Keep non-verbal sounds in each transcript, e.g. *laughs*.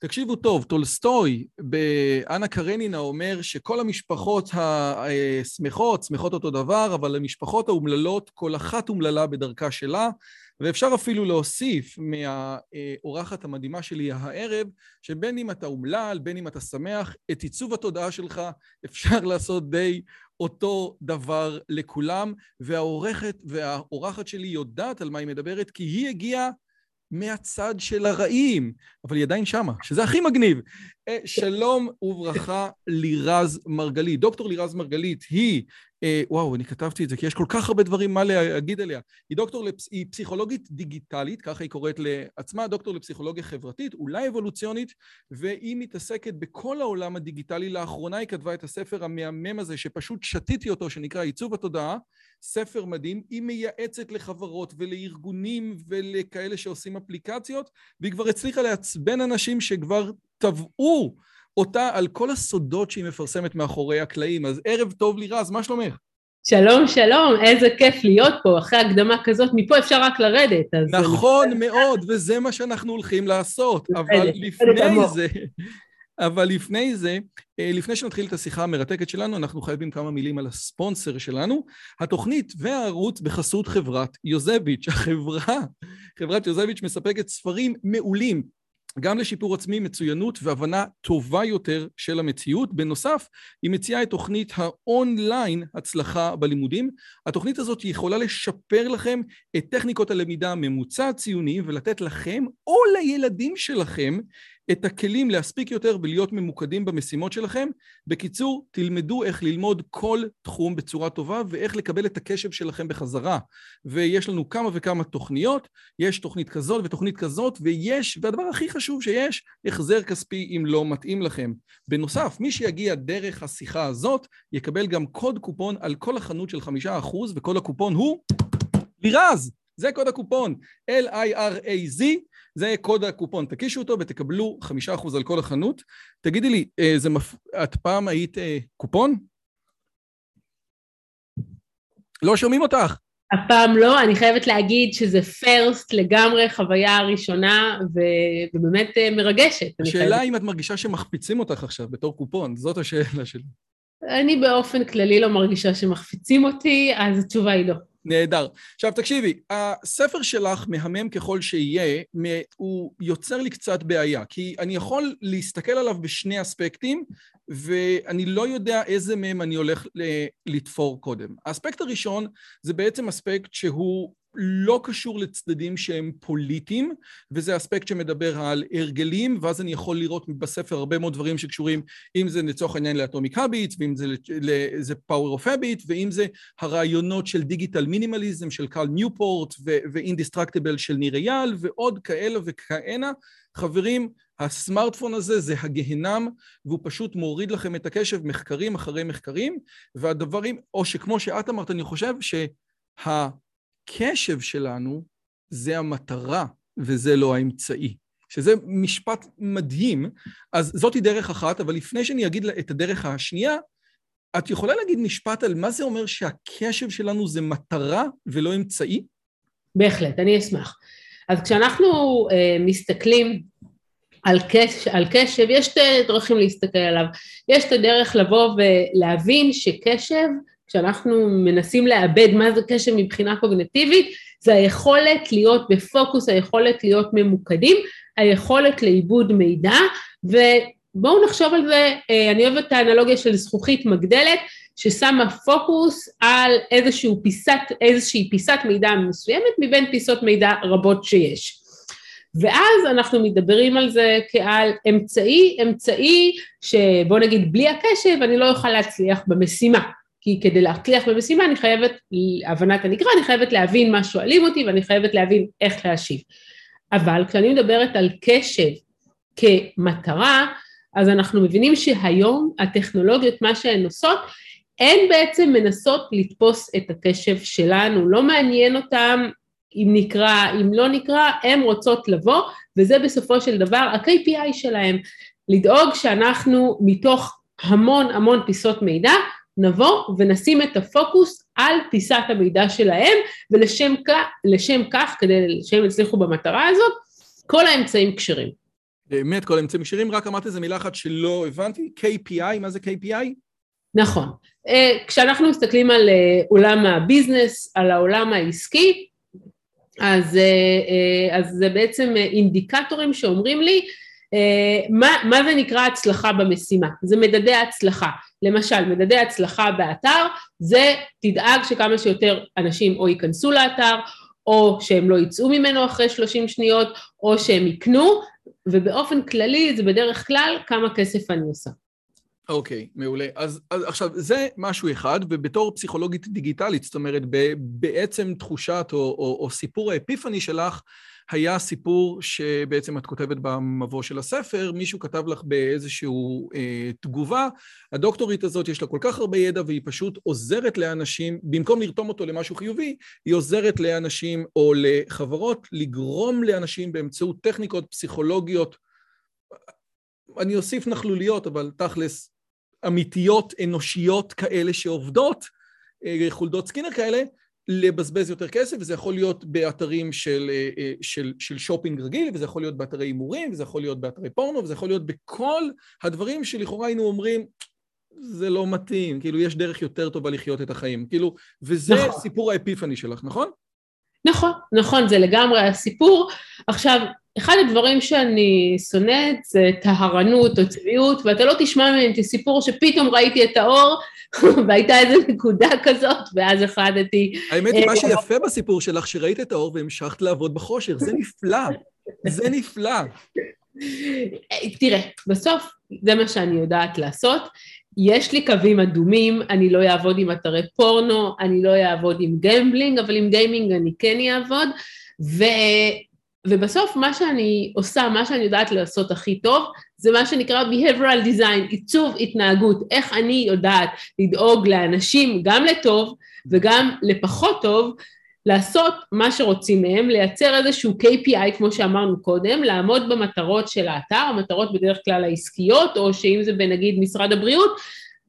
תקשיבו טוב, טולסטוי באנה קרנינה אומר שכל המשפחות השמחות, שמחות אותו דבר, אבל המשפחות האומללות, כל אחת אומללה בדרכה שלה, ואפשר אפילו להוסיף מהאורחת המדהימה שלי הערב, שבין אם אתה אומלל, בין אם אתה שמח, את עיצוב התודעה שלך אפשר *laughs* לעשות די אותו דבר לכולם, והאורחת והאורחת שלי יודעת על מה היא מדברת, כי היא הגיעה מהצד של הרעים, אבל היא עדיין שמה, שזה הכי מגניב. שלום וברכה לירז מרגלית. דוקטור לירז מרגלית היא, וואו, אני כתבתי את זה, כי יש כל כך הרבה דברים מה להגיד עליה. היא דוקטור, לפס... היא פסיכולוגית דיגיטלית, ככה היא קוראת לעצמה, דוקטור לפסיכולוגיה חברתית, אולי אבולוציונית, והיא מתעסקת בכל העולם הדיגיטלי. לאחרונה היא כתבה את הספר המהמם הזה, שפשוט שתיתי אותו, שנקרא עיצוב התודעה. ספר מדהים, היא מייעצת לחברות ולארגונים ולכאלה שעושים אפליקציות, והיא כבר הצליחה לעצבן אנשים שכבר טבעו אותה על כל הסודות שהיא מפרסמת מאחורי הקלעים. אז ערב טוב לירז, מה שלומך? שלום, שלום, איזה כיף להיות פה, אחרי הקדמה כזאת, מפה אפשר רק לרדת. נכון מאוד, וזה מה שאנחנו הולכים לעשות, אבל לפני זה... אבל לפני זה, לפני שנתחיל את השיחה המרתקת שלנו, אנחנו חייבים כמה מילים על הספונסר שלנו. התוכנית והערוץ בחסות חברת יוזביץ'. החברה, חברת יוזביץ' מספקת ספרים מעולים גם לשיפור עצמי, מצוינות והבנה טובה יותר של המציאות. בנוסף, היא מציעה את תוכנית האונליין הצלחה בלימודים. התוכנית הזאת יכולה לשפר לכם את טכניקות הלמידה הממוצע הציוני ולתת לכם או לילדים שלכם את הכלים להספיק יותר ולהיות ממוקדים במשימות שלכם. בקיצור, תלמדו איך ללמוד כל תחום בצורה טובה ואיך לקבל את הקשב שלכם בחזרה. ויש לנו כמה וכמה תוכניות, יש תוכנית כזאת ותוכנית כזאת, ויש, והדבר הכי חשוב שיש, החזר כספי אם לא מתאים לכם. בנוסף, מי שיגיע דרך השיחה הזאת, יקבל גם קוד קופון על כל החנות של חמישה אחוז, וקוד הקופון הוא לירז! זה קוד הקופון, L-I-R-A-Z, זה קוד הקופון, תקישו אותו ותקבלו חמישה אחוז על כל החנות. תגידי לי, אה, זה מפ... את פעם היית אה, קופון? לא שומעים אותך. הפעם לא, אני חייבת להגיד שזה פרסט לגמרי, חוויה ראשונה ו... ובאמת אה, מרגשת. השאלה חייבת... אם את מרגישה שמחפיצים אותך עכשיו בתור קופון, זאת השאלה שלי. אני באופן כללי לא מרגישה שמחפיצים אותי, אז התשובה היא לא. נהדר. עכשיו תקשיבי, הספר שלך, מהמם ככל שיהיה, הוא יוצר לי קצת בעיה, כי אני יכול להסתכל עליו בשני אספקטים, ואני לא יודע איזה מהם אני הולך לתפור קודם. האספקט הראשון זה בעצם אספקט שהוא לא קשור לצדדים שהם פוליטיים, וזה אספקט שמדבר על הרגלים, ואז אני יכול לראות בספר הרבה מאוד דברים שקשורים, אם זה לצורך העניין לאטומיק הביטס, ואם זה, זה power of habit, ואם זה הרעיונות של דיגיטל מינימליזם של קל ניופורט, ואינדיסטרקטיבל של ניר אייל, ועוד כאלה וכהנה. חברים, הסמארטפון הזה זה הגהנם, והוא פשוט מוריד לכם את הקשב מחקרים אחרי מחקרים, והדברים, או שכמו שאת אמרת, אני חושב שה... הקשב שלנו זה המטרה וזה לא האמצעי. שזה משפט מדהים, אז זאתי דרך אחת, אבל לפני שאני אגיד את הדרך השנייה, את יכולה להגיד משפט על מה זה אומר שהקשב שלנו זה מטרה ולא אמצעי? בהחלט, אני אשמח. אז כשאנחנו uh, מסתכלים על, קש, על קשב, יש שתי דרכים להסתכל עליו. יש את הדרך לבוא ולהבין שקשב כשאנחנו מנסים לאבד מה זה קשב מבחינה קוגנטיבית, זה היכולת להיות בפוקוס, היכולת להיות ממוקדים, היכולת לעיבוד מידע, ובואו נחשוב על זה, אה, אני אוהבת את האנלוגיה של זכוכית מגדלת, ששמה פוקוס על איזשהו פיסת, איזושהי פיסת מידע מסוימת מבין פיסות מידע רבות שיש. ואז אנחנו מדברים על זה כעל אמצעי, אמצעי שבוא נגיד בלי הקשב אני לא אוכל להצליח במשימה. כי כדי להצליח במשימה אני חייבת, הבנת הנקרא, אני חייבת להבין מה שואלים אותי ואני חייבת להבין איך להשיב. אבל כשאני מדברת על קשב כמטרה, אז אנחנו מבינים שהיום הטכנולוגיות, מה שהן עושות, הן בעצם מנסות לתפוס את הקשב שלנו, לא מעניין אותם אם נקרא, אם לא נקרא, הן רוצות לבוא, וזה בסופו של דבר ה-KPI שלהם, לדאוג שאנחנו מתוך המון המון פיסות מידע, נבוא ונשים את הפוקוס על פיסת המידע שלהם, ולשם כך, כך, כדי שהם יצליחו במטרה הזאת, כל האמצעים כשרים. באמת, כל האמצעים כשרים, רק אמרתי איזה מילה אחת שלא הבנתי, KPI, מה זה KPI? נכון. אה, כשאנחנו מסתכלים על אה, עולם הביזנס, על העולם העסקי, אז, אה, אז זה בעצם אינדיקטורים שאומרים לי מה, מה זה נקרא הצלחה במשימה, זה מדדי הצלחה. למשל, מדדי הצלחה באתר, זה תדאג שכמה שיותר אנשים או ייכנסו לאתר, או שהם לא יצאו ממנו אחרי 30 שניות, או שהם יקנו, ובאופן כללי זה בדרך כלל כמה כסף אני עושה. אוקיי, okay, מעולה. אז, אז עכשיו, זה משהו אחד, ובתור פסיכולוגית דיגיטלית, זאת אומרת, בעצם תחושת או, או, או סיפור האפיפני שלך, היה סיפור שבעצם את כותבת במבוא של הספר, מישהו כתב לך באיזושהי אה, תגובה, הדוקטורית הזאת יש לה כל כך הרבה ידע והיא פשוט עוזרת לאנשים, במקום לרתום אותו למשהו חיובי, היא עוזרת לאנשים או לחברות לגרום לאנשים באמצעות טכניקות פסיכולוגיות, אני אוסיף נכלוליות, אבל תכלס אמיתיות, אנושיות כאלה שעובדות, אה, חולדות סקינר כאלה, לבזבז יותר כסף, וזה יכול להיות באתרים של, אה, אה, של, של שופינג רגיל, וזה יכול להיות באתרי הימורים, וזה יכול להיות באתרי פורנו, וזה יכול להיות בכל הדברים שלכאורה היינו אומרים, זה לא מתאים, כאילו יש דרך יותר טובה לחיות את החיים, כאילו, וזה נכון. סיפור האפיפני שלך, נכון? נכון, נכון, זה לגמרי הסיפור. עכשיו, אחד הדברים שאני שונאת זה טהרנות או צביעות, ואתה לא תשמע ממני את הסיפור שפתאום ראיתי את האור *laughs* והייתה איזו נקודה כזאת, ואז החלטתי... האמת היא, מה אה, שיפה בסיפור שלך, שראית את האור והמשכת לעבוד בחושך, זה נפלא, זה נפלא. תראה, בסוף זה מה שאני יודעת לעשות. יש לי קווים אדומים, אני לא אעבוד עם אתרי פורנו, אני לא אעבוד עם gambling, אבל עם גיימינג אני כן אעבוד, ו... ובסוף מה שאני עושה, מה שאני יודעת לעשות הכי טוב, זה מה שנקרא behavioral design, עיצוב התנהגות, איך אני יודעת לדאוג לאנשים גם לטוב וגם לפחות טוב, לעשות מה שרוצים מהם, לייצר איזשהו KPI כמו שאמרנו קודם, לעמוד במטרות של האתר, המטרות בדרך כלל העסקיות, או שאם זה בנגיד משרד הבריאות,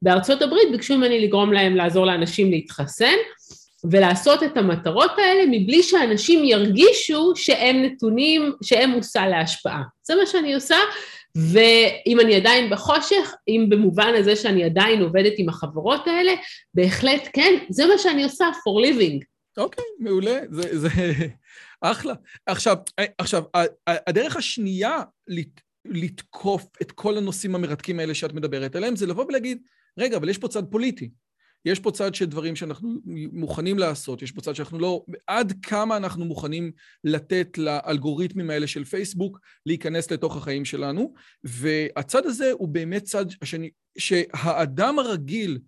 בארצות הברית ביקשו ממני לגרום להם לעזור לאנשים להתחסן, ולעשות את המטרות האלה מבלי שאנשים ירגישו שהם נתונים, שהם מושא להשפעה. זה מה שאני עושה, ואם אני עדיין בחושך, אם במובן הזה שאני עדיין עובדת עם החברות האלה, בהחלט כן, זה מה שאני עושה for living. אוקיי, מעולה, זה, זה אחלה. עכשיו, עכשיו, הדרך השנייה לת, לתקוף את כל הנושאים המרתקים האלה שאת מדברת עליהם, זה לבוא ולהגיד, רגע, אבל יש פה צד פוליטי. יש פה צד של דברים שאנחנו מוכנים לעשות, יש פה צד שאנחנו לא... עד כמה אנחנו מוכנים לתת לאלגוריתמים האלה של פייסבוק להיכנס לתוך החיים שלנו, והצד הזה הוא באמת צד השני, שהאדם הרגיל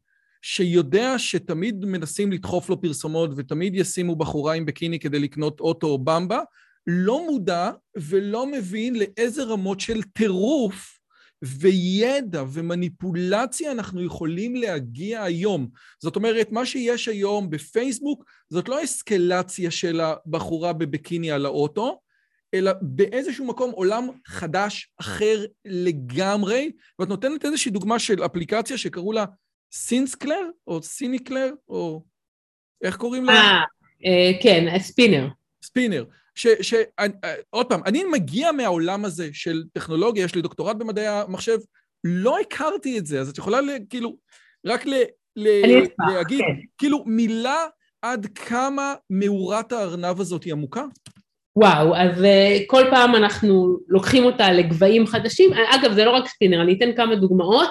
שיודע שתמיד מנסים לדחוף לו פרסומות ותמיד ישימו בחורה עם בקיני כדי לקנות אוטו או במבה, לא מודע ולא מבין לאיזה רמות של טירוף וידע ומניפולציה אנחנו יכולים להגיע היום. זאת אומרת, מה שיש היום בפייסבוק זאת לא אסקלציה של הבחורה בבקיני על האוטו, אלא באיזשהו מקום עולם חדש, אחר לגמרי, ואת נותנת איזושהי דוגמה של אפליקציה שקראו לה סינסקלר, או סיניקלר, או איך קוראים לה? אה, אה כן, ספינר. ספינר. אה, עוד פעם, אני מגיע מהעולם הזה של טכנולוגיה, יש לי דוקטורט במדעי המחשב, לא הכרתי את זה, אז את יכולה כאילו, רק ל, ל, להגיד, כן. כאילו, מילה עד כמה מאורת הארנב הזאת היא עמוקה? וואו, אז uh, כל פעם אנחנו לוקחים אותה לגבהים חדשים, אגב זה לא רק ספינר, אני אתן כמה דוגמאות.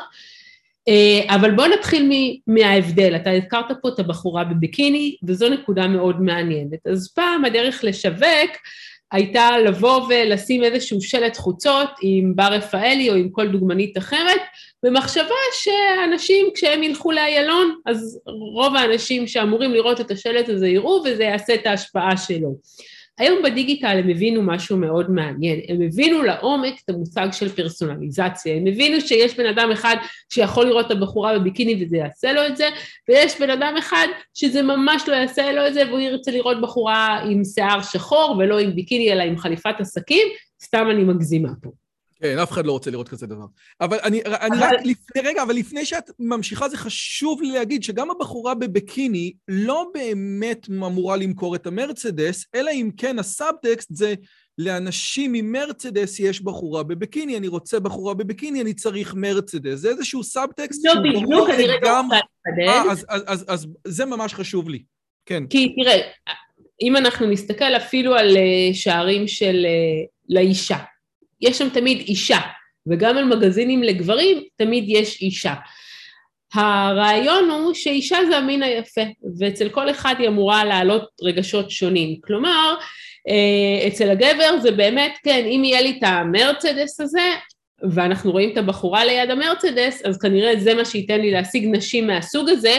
אה, אבל בואו נתחיל מההבדל, אתה הזכרת פה את הבחורה בביקיני וזו נקודה מאוד מעניינת. אז פעם הדרך לשווק הייתה לבוא ולשים איזשהו שלט חוצות עם בר רפאלי או עם כל דוגמנית אחרת, במחשבה שאנשים כשהם ילכו לאיילון, אז רוב האנשים שאמורים לראות את השלט הזה יראו וזה יעשה את ההשפעה שלו. היום בדיגיטל הם הבינו משהו מאוד מעניין, הם הבינו לעומק את המושג של פרסונליזציה, הם הבינו שיש בן אדם אחד שיכול לראות את הבחורה בביקיני וזה יעשה לו את זה, ויש בן אדם אחד שזה ממש לא יעשה לו את זה והוא ירצה לראות בחורה עם שיער שחור ולא עם ביקיני אלא עם חליפת עסקים, סתם אני מגזימה פה. כן, אף אחד לא רוצה לראות כזה דבר. אבל אני, אני. רק לפני, רגע, אבל לפני שאת ממשיכה, זה חשוב לי להגיד שגם הבחורה בביקיני לא באמת אמורה למכור את המרצדס, אלא אם כן הסאבטקסט זה לאנשים עם מרצדס יש בחורה בביקיני, אני רוצה בחורה בביקיני, אני צריך מרצדס. זה איזשהו סאבטקסט לא בדיוק, אני רגע רוצה לחדד. אז, אז, אז, אז זה ממש חשוב לי, כן. כי תראה, אם אנחנו נסתכל אפילו על אה, שערים של אה, לאישה, יש שם תמיד אישה, וגם על מגזינים לגברים תמיד יש אישה. הרעיון הוא שאישה זה המין היפה, ואצל כל אחד היא אמורה להעלות רגשות שונים. כלומר, אה, אצל הגבר זה באמת, כן, אם יהיה לי את המרצדס הזה, ואנחנו רואים את הבחורה ליד המרצדס, אז כנראה זה מה שייתן לי להשיג נשים מהסוג הזה,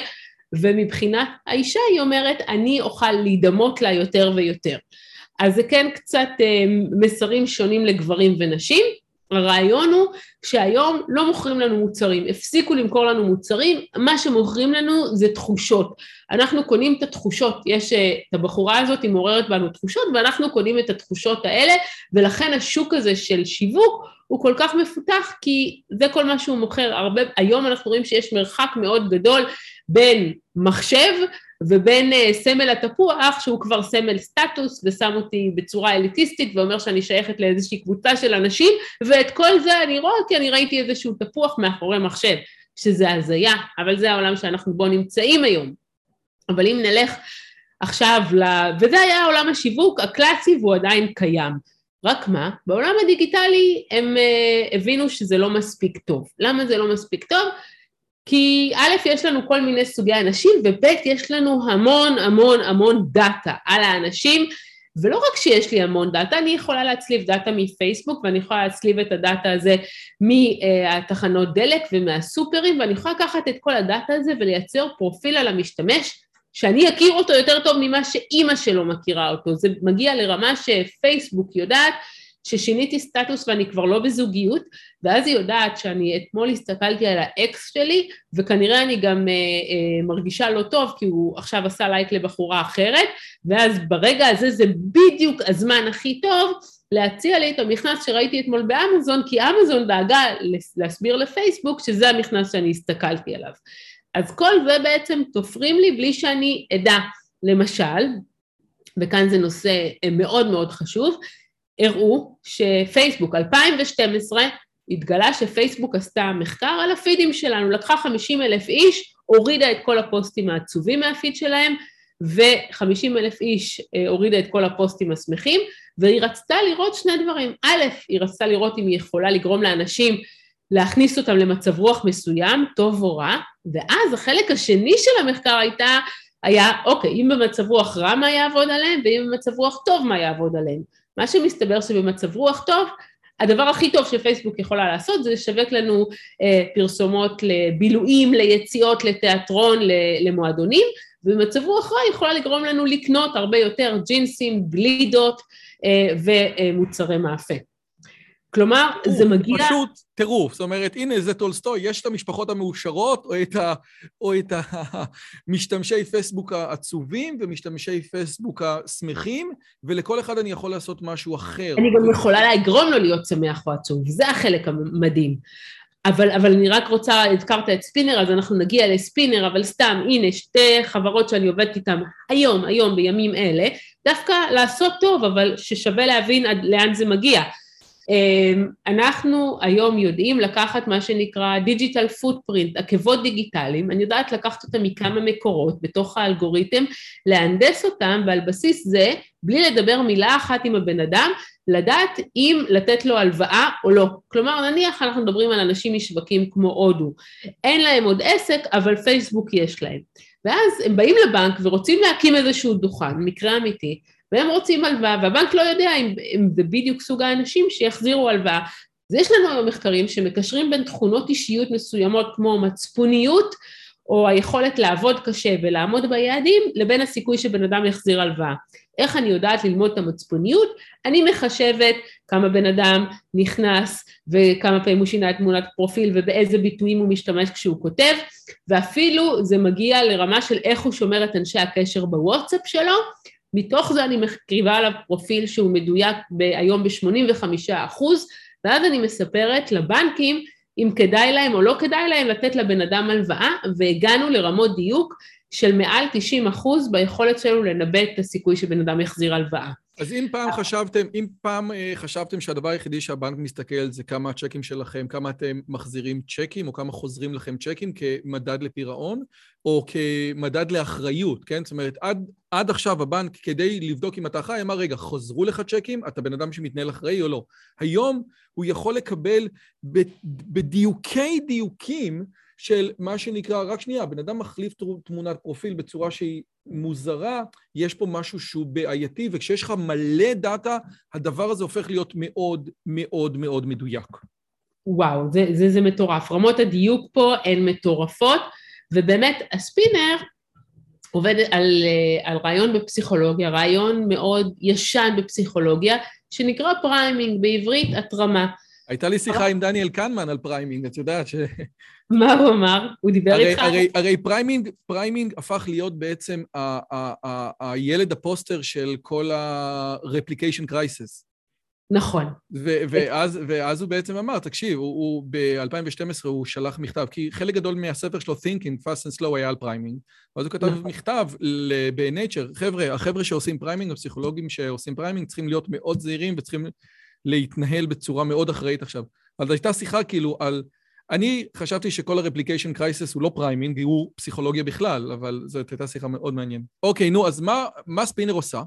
ומבחינת האישה היא אומרת, אני אוכל להידמות לה יותר ויותר. אז זה כן קצת אה, מסרים שונים לגברים ונשים. הרעיון הוא שהיום לא מוכרים לנו מוצרים, הפסיקו למכור לנו מוצרים, מה שמוכרים לנו זה תחושות. אנחנו קונים את התחושות, יש אה, את הבחורה הזאת, היא מעוררת בנו תחושות, ואנחנו קונים את התחושות האלה, ולכן השוק הזה של שיווק הוא כל כך מפותח, כי זה כל מה שהוא מוכר. הרבה, היום אנחנו רואים שיש מרחק מאוד גדול בין מחשב ובין uh, סמל התפוח שהוא כבר סמל סטטוס ושם אותי בצורה אליטיסטית ואומר שאני שייכת לאיזושהי קבוצה של אנשים ואת כל זה אני רואה כי אני ראיתי איזשהו תפוח מאחורי מחשב שזה הזיה אבל זה העולם שאנחנו בו נמצאים היום אבל אם נלך עכשיו ל... וזה היה עולם השיווק הקלאסי והוא עדיין קיים רק מה, בעולם הדיגיטלי הם אה, הבינו שזה לא מספיק טוב. למה זה לא מספיק טוב? כי א', יש לנו כל מיני סוגי אנשים, וב', יש לנו המון המון המון דאטה על האנשים, ולא רק שיש לי המון דאטה, אני יכולה להצליב דאטה מפייסבוק, ואני יכולה להצליב את הדאטה הזה מהתחנות דלק ומהסופרים, ואני יכולה לקחת את כל הדאטה הזה ולייצר פרופיל על המשתמש, שאני אכיר אותו יותר טוב ממה שאימא שלו מכירה אותו. זה מגיע לרמה שפייסבוק יודעת ששיניתי סטטוס ואני כבר לא בזוגיות, ואז היא יודעת שאני אתמול הסתכלתי על האקס שלי, וכנראה אני גם אה, אה, מרגישה לא טוב כי הוא עכשיו עשה לייק לבחורה אחרת, ואז ברגע הזה זה בדיוק הזמן הכי טוב להציע לי את המכנס שראיתי אתמול באמזון, כי אמזון דאגה להסביר לפייסבוק שזה המכנס שאני הסתכלתי עליו. אז כל זה בעצם תופרים לי בלי שאני אדע. למשל, וכאן זה נושא אה, מאוד מאוד חשוב, הראו שפייסבוק, 2012, התגלה שפייסבוק עשתה מחקר על הפידים שלנו, לקחה 50 אלף איש, הורידה את כל הפוסטים העצובים מהפיד שלהם, ו-50 אלף איש אה, הורידה את כל הפוסטים השמחים, והיא רצתה לראות שני דברים. א', היא רצתה לראות אם היא יכולה לגרום לאנשים להכניס אותם למצב רוח מסוים, טוב או רע, ואז החלק השני של המחקר הייתה, היה, אוקיי, אם במצב רוח רע מה יעבוד עליהם, ואם במצב רוח טוב מה יעבוד עליהם. מה שמסתבר שבמצב רוח טוב, הדבר הכי טוב שפייסבוק יכולה לעשות זה לשווק לנו אה, פרסומות לבילויים, ליציאות, לתיאטרון, למועדונים, ובמצב רוח רע יכולה לגרום לנו לקנות הרבה יותר ג'ינסים, גלידות אה, ומוצרי מאפה. כלומר, טירוף, זה מגיע... פשוט טירוף. זאת אומרת, הנה, זה טולסטוי, יש את המשפחות המאושרות, או את, ה, או את המשתמשי *laughs* פייסבוק העצובים ומשתמשי פייסבוק השמחים, ולכל אחד אני יכול לעשות משהו אחר. אני גם יכולה לגרום לו להיות שמח או עצוב, זה החלק המדהים. אבל, אבל אני רק רוצה, הזכרת את סקינר, אז אנחנו נגיע לסקינר, אבל סתם, הנה, שתי חברות שאני עובדת איתן היום, היום, בימים אלה, דווקא לעשות טוב, אבל ששווה להבין עד לאן זה מגיע. אמ, אנחנו היום יודעים לקחת מה שנקרא digital footprint, עקבות דיגיטליים, אני יודעת לקחת אותם מכמה מקורות בתוך האלגוריתם, להנדס אותם ועל בסיס זה, בלי לדבר מילה אחת עם הבן אדם, לדעת אם לתת לו הלוואה או לא. כלומר, נניח אנחנו מדברים על אנשים בשווקים כמו הודו, אין להם עוד עסק, אבל פייסבוק יש להם. ואז הם באים לבנק ורוצים להקים איזשהו דוכן, מקרה אמיתי, והם רוצים הלוואה, והבנק לא יודע אם, אם זה בדיוק סוג האנשים שיחזירו הלוואה. אז יש לנו היום מחקרים שמקשרים בין תכונות אישיות מסוימות כמו מצפוניות, או היכולת לעבוד קשה ולעמוד ביעדים, לבין הסיכוי שבן אדם יחזיר הלוואה. איך אני יודעת ללמוד את המצפוניות? אני מחשבת כמה בן אדם נכנס וכמה פעמים הוא שינה את תמונת פרופיל ובאיזה ביטויים הוא משתמש כשהוא כותב, ואפילו זה מגיע לרמה של איך הוא שומר את אנשי הקשר בוואטסאפ שלו, מתוך זה אני מקריבה עליו פרופיל שהוא מדויק היום ב-85 אחוז, ואז אני מספרת לבנקים אם כדאי להם או לא כדאי להם לתת לבן אדם הלוואה, והגענו לרמות דיוק של מעל 90 אחוז ביכולת שלנו לנבא את הסיכוי שבן אדם יחזיר הלוואה. אז אם פעם חשבתם, אם פעם אה, חשבתם שהדבר היחידי שהבנק מסתכל זה כמה הצ'קים שלכם, כמה אתם מחזירים צ'קים, או כמה חוזרים לכם צ'קים כמדד לפירעון, או כמדד לאחריות, כן? זאת אומרת, עד, עד עכשיו הבנק, כדי לבדוק אם אתה חי, אמר, רגע, חוזרו לך צ'קים? אתה בן אדם שמתנהל אחראי או לא? היום הוא יכול לקבל בדיוקי דיוקים של מה שנקרא, רק שנייה, בן אדם מחליף תמונת פרופיל בצורה שהיא מוזרה, יש פה משהו שהוא בעייתי, וכשיש לך מלא דאטה, הדבר הזה הופך להיות מאוד מאוד מאוד מדויק. וואו, זה, זה, זה מטורף. רמות הדיוק פה הן מטורפות, ובאמת הספינר עובד על, על רעיון בפסיכולוגיה, רעיון מאוד ישן בפסיכולוגיה, שנקרא priming, בעברית הטרמה. הייתה לי שיחה עם דניאל כהנמן על priming, את יודעת ש... מה הוא אמר? הוא דיבר הרי, איתך? הרי, הרי priming, priming הפך להיות בעצם ה- ה- ה- הילד הפוסטר של כל ה-replication crisis. נכון. ו- ואז, ואז הוא בעצם אמר, תקשיב, הוא, הוא ב-2012 הוא שלח מכתב, כי חלק גדול מהספר שלו, Thinking, Fast and Slow, היה על priming, ואז הוא כתב נכון. מכתב ב-Nature, חבר'ה, החבר'ה שעושים priming, הפסיכולוגים שעושים priming, צריכים להיות מאוד זהירים וצריכים להתנהל בצורה מאוד אחראית עכשיו. אז הייתה שיחה כאילו על... אני חשבתי שכל ה-replication crisis הוא לא priming, הוא פסיכולוגיה בכלל, אבל זאת הייתה שיחה מאוד מעניינת. אוקיי, נו, אז מה, מה ספינר עושה?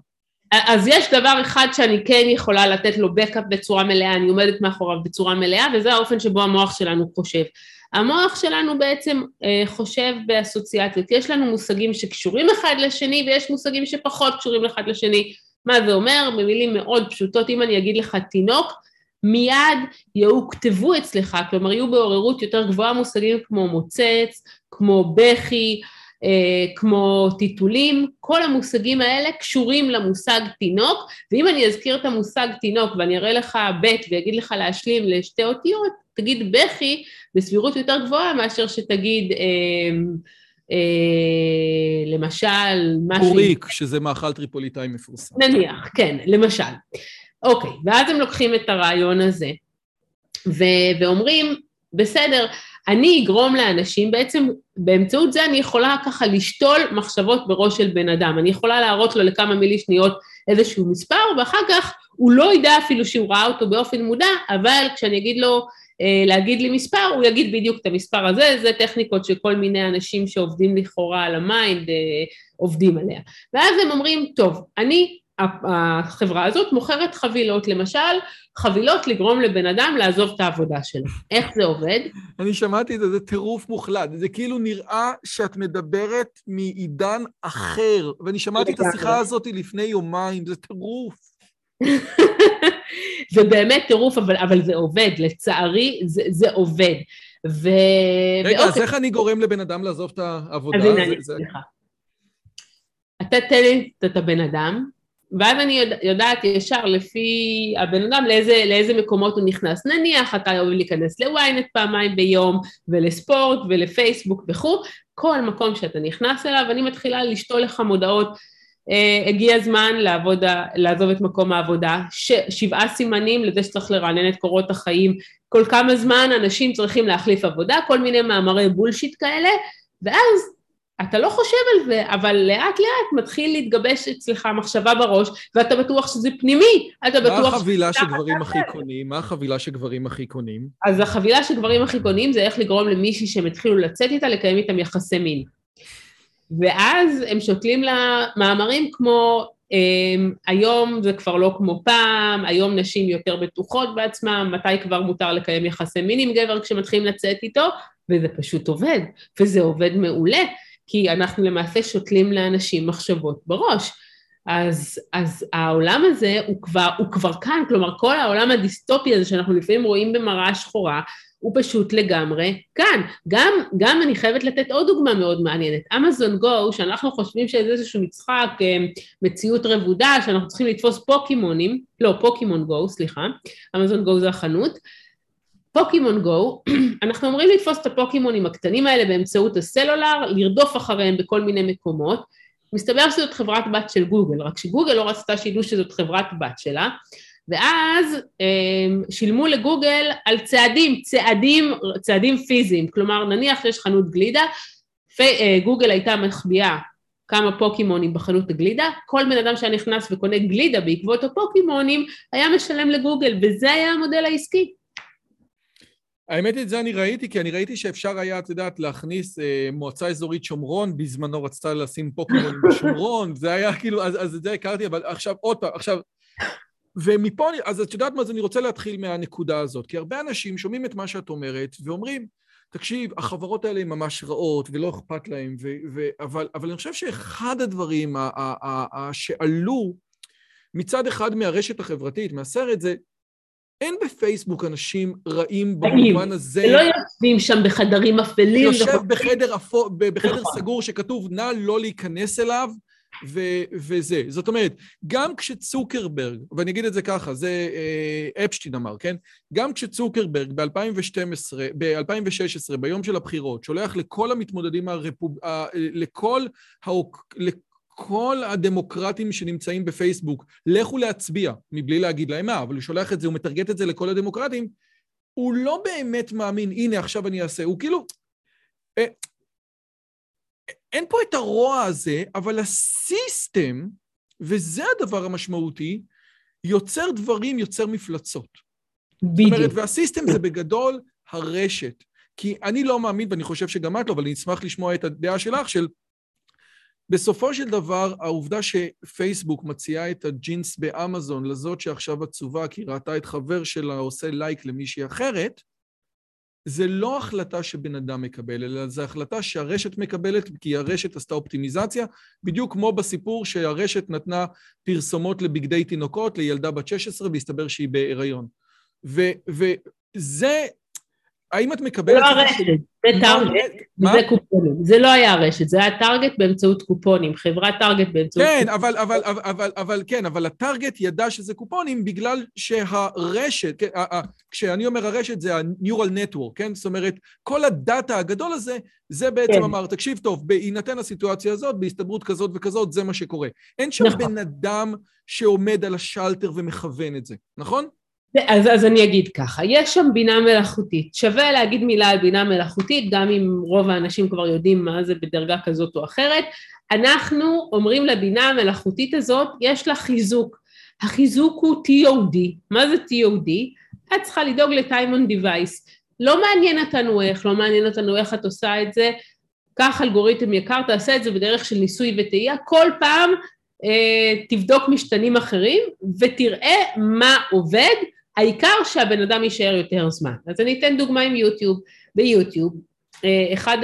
אז יש דבר אחד שאני כן יכולה לתת לו backup בצורה מלאה, אני עומדת מאחוריו בצורה מלאה, וזה האופן שבו המוח שלנו חושב. המוח שלנו בעצם אה, חושב באסוציאציות. יש לנו מושגים שקשורים אחד לשני, ויש מושגים שפחות קשורים אחד לשני. מה זה אומר? במילים מאוד פשוטות, אם אני אגיד לך תינוק, מיד יוכתבו אצלך, כלומר יהיו בעוררות יותר גבוהה מושגים כמו מוצץ, כמו בכי, אה, כמו טיטולים, כל המושגים האלה קשורים למושג תינוק, ואם אני אזכיר את המושג תינוק ואני אראה לך ב' ואגיד לך להשלים לשתי אותיות, תגיד בכי בסבירות יותר גבוהה מאשר שתגיד אה, אה, למשל משהו... אוריק, שזה מאכל טריפוליטאי מפורסם. נניח, כן, למשל. אוקיי, ואז הם לוקחים את הרעיון הזה ו- ואומרים, בסדר, אני אגרום לאנשים, בעצם באמצעות זה אני יכולה ככה לשתול מחשבות בראש של בן אדם, אני יכולה להראות לו לכמה מילי שניות איזשהו מספר, ואחר כך הוא לא ידע אפילו שהוא ראה אותו באופן מודע, אבל כשאני אגיד לו להגיד לי מספר, הוא יגיד בדיוק את המספר הזה, זה טכניקות שכל מיני אנשים שעובדים לכאורה על ה mind אה, עובדים עליה. ואז הם אומרים, טוב, אני החברה הזאת מוכרת חבילות, למשל, חבילות לגרום לבן אדם לעזוב את העבודה שלו. איך זה עובד? אני שמעתי את זה, זה טירוף מוחלט. זה כאילו נראה שאת מדברת מעידן אחר, ואני שמעתי את השיחה הזאת לפני יומיים, זה טירוף. *laughs* זה באמת טירוף, אבל, אבל זה עובד, לצערי זה, זה עובד. ו... רגע, ואוקיי. אז איך אני גורם לבן אדם לעזוב את העבודה? אז הנה, אני לך. אתה תן לי את הבן אדם, ואז אני יודעת ישר לפי הבן אדם לאיזה, לאיזה מקומות הוא נכנס. נניח אתה אוהב להיכנס לוויינט פעמיים ביום, ולספורט, ולפייסבוק וכו', כל מקום שאתה נכנס אליו, אני מתחילה לשתול לך מודעות, הגיע הזמן לעבוד, לעזוב את מקום העבודה, ש, שבעה סימנים לזה שצריך לרענן את קורות החיים, כל כמה זמן אנשים צריכים להחליף עבודה, כל מיני מאמרי בולשיט כאלה, ואז אתה לא חושב על זה, אבל לאט לאט מתחיל להתגבש אצלך מחשבה בראש, ואתה בטוח שזה פנימי, אתה בטוח... מה החבילה שגברים הכי קונים? מה החבילה שגברים הכי קונים? אז החבילה שגברים הכי קונים זה איך לגרום למישהי שהם התחילו לצאת איתה, לקיים איתם יחסי מין. ואז הם שותלים לה מאמרים כמו אמ, היום זה כבר לא כמו פעם, היום נשים יותר בטוחות בעצמן, מתי כבר מותר לקיים יחסי מין עם גבר כשמתחילים לצאת איתו, וזה פשוט עובד, וזה עובד מעולה, כי אנחנו למעשה שותלים לאנשים מחשבות בראש. אז, אז העולם הזה הוא כבר, הוא כבר כאן, כלומר כל העולם הדיסטופי הזה שאנחנו לפעמים רואים במראה שחורה, הוא פשוט לגמרי כאן. גם, גם אני חייבת לתת עוד דוגמה מאוד מעניינת. אמזון גו, שאנחנו חושבים שזה איזשהו משחק, אה, מציאות רבודה, שאנחנו צריכים לתפוס פוקימונים, לא, פוקימון גו, סליחה, אמזון גו זה החנות, פוקימון גו, *clears throat* אנחנו אמורים לתפוס את הפוקימונים הקטנים האלה באמצעות הסלולר, לרדוף אחריהם בכל מיני מקומות. מסתבר שזאת חברת בת של גוגל, רק שגוגל לא רצתה שידעו שזאת חברת בת שלה, ואז אה, שילמו לגוגל על צעדים, צעדים, צעדים פיזיים, כלומר נניח שיש חנות גלידה, אה, גוגל הייתה מחביאה כמה פוקימונים בחנות הגלידה, כל בן אדם שהיה נכנס וקונה גלידה בעקבות הפוקימונים היה משלם לגוגל, וזה היה המודל העסקי. האמת את זה אני ראיתי, כי אני ראיתי שאפשר היה, את יודעת, להכניס אה, מועצה אזורית שומרון, בזמנו רצתה לשים פוקימון בשומרון, זה היה כאילו, אז, אז את זה הכרתי, אבל עכשיו, עוד פעם, עכשיו, ומפה, אז את יודעת מה, אז אני רוצה להתחיל מהנקודה הזאת, כי הרבה אנשים שומעים את מה שאת אומרת ואומרים, תקשיב, החברות האלה הן ממש רעות ולא אכפת להן, אבל, אבל אני חושב שאחד הדברים ה, ה, ה, ה, שעלו מצד אחד מהרשת החברתית, מהסרט, זה אין בפייסבוק אנשים רעים במובן הזה. לא יושבים שם בחדרים אפלים. יושב בחדר, אפו, בחדר נכון. סגור שכתוב נא לא להיכנס אליו, ו- וזה. זאת אומרת, גם כשצוקרברג, ואני אגיד את זה ככה, זה אה, אפשטיין אמר, כן? גם כשצוקרברג ב-2012, ב-2016, ביום של הבחירות, שולח לכל המתמודדים הרפוב... אה, לכל, האוק... לכל הדמוקרטים שנמצאים בפייסבוק, לכו להצביע, מבלי להגיד להם מה, אבל הוא שולח את זה, הוא מטרגט את זה לכל הדמוקרטים, הוא לא באמת מאמין, הנה עכשיו אני אעשה, הוא כאילו... אין פה את הרוע הזה, אבל הסיסטם, וזה הדבר המשמעותי, יוצר דברים, יוצר מפלצות. בדיוק. זאת אומרת, והסיסטם זה בגדול הרשת. כי אני לא מאמין, ואני חושב שגם את לא, אבל אני אשמח לשמוע את הדעה שלך, של בסופו של דבר, העובדה שפייסבוק מציעה את הג'ינס באמזון לזאת שעכשיו עצובה כי ראתה את חבר שלה עושה לייק למישהי אחרת, זה לא החלטה שבן אדם מקבל, אלא זו החלטה שהרשת מקבלת, כי הרשת עשתה אופטימיזציה, בדיוק כמו בסיפור שהרשת נתנה פרסומות לבגדי תינוקות לילדה בת 16 והסתבר שהיא בהיריון. וזה האם את מקבלת... זה לא הרשת, זה טארגט, זה קופונים. זה לא היה הרשת, זה היה טארגט באמצעות קופונים, חברת טארגט באמצעות כן, קופונים. כן, אבל, אבל, אבל, אבל כן, אבל הטארגט ידע שזה קופונים בגלל שהרשת, כן, כשאני אומר הרשת זה ה-neural network, כן? זאת אומרת, כל הדאטה הגדול הזה, זה בעצם כן. אמר, תקשיב טוב, בהינתן הסיטואציה הזאת, בהסתברות כזאת וכזאת, זה מה שקורה. אין שם נכון. בן אדם שעומד על השלטר ומכוון את זה, נכון? אז, אז אני אגיד ככה, יש שם בינה מלאכותית, שווה להגיד מילה על בינה מלאכותית, גם אם רוב האנשים כבר יודעים מה זה בדרגה כזאת או אחרת, אנחנו אומרים לבינה המלאכותית הזאת, יש לה חיזוק, החיזוק הוא TOD, מה זה TOD? את צריכה לדאוג ל-time on device, לא מעניין אותנו איך, לא מעניין אותנו איך את עושה את זה, קח אלגוריתם יקר, תעשה את זה בדרך של ניסוי וטעייה, כל פעם אה, תבדוק משתנים אחרים ותראה מה עובד העיקר שהבן אדם יישאר יותר זמן. אז אני אתן דוגמה עם יוטיוב. ביוטיוב, אה, אחד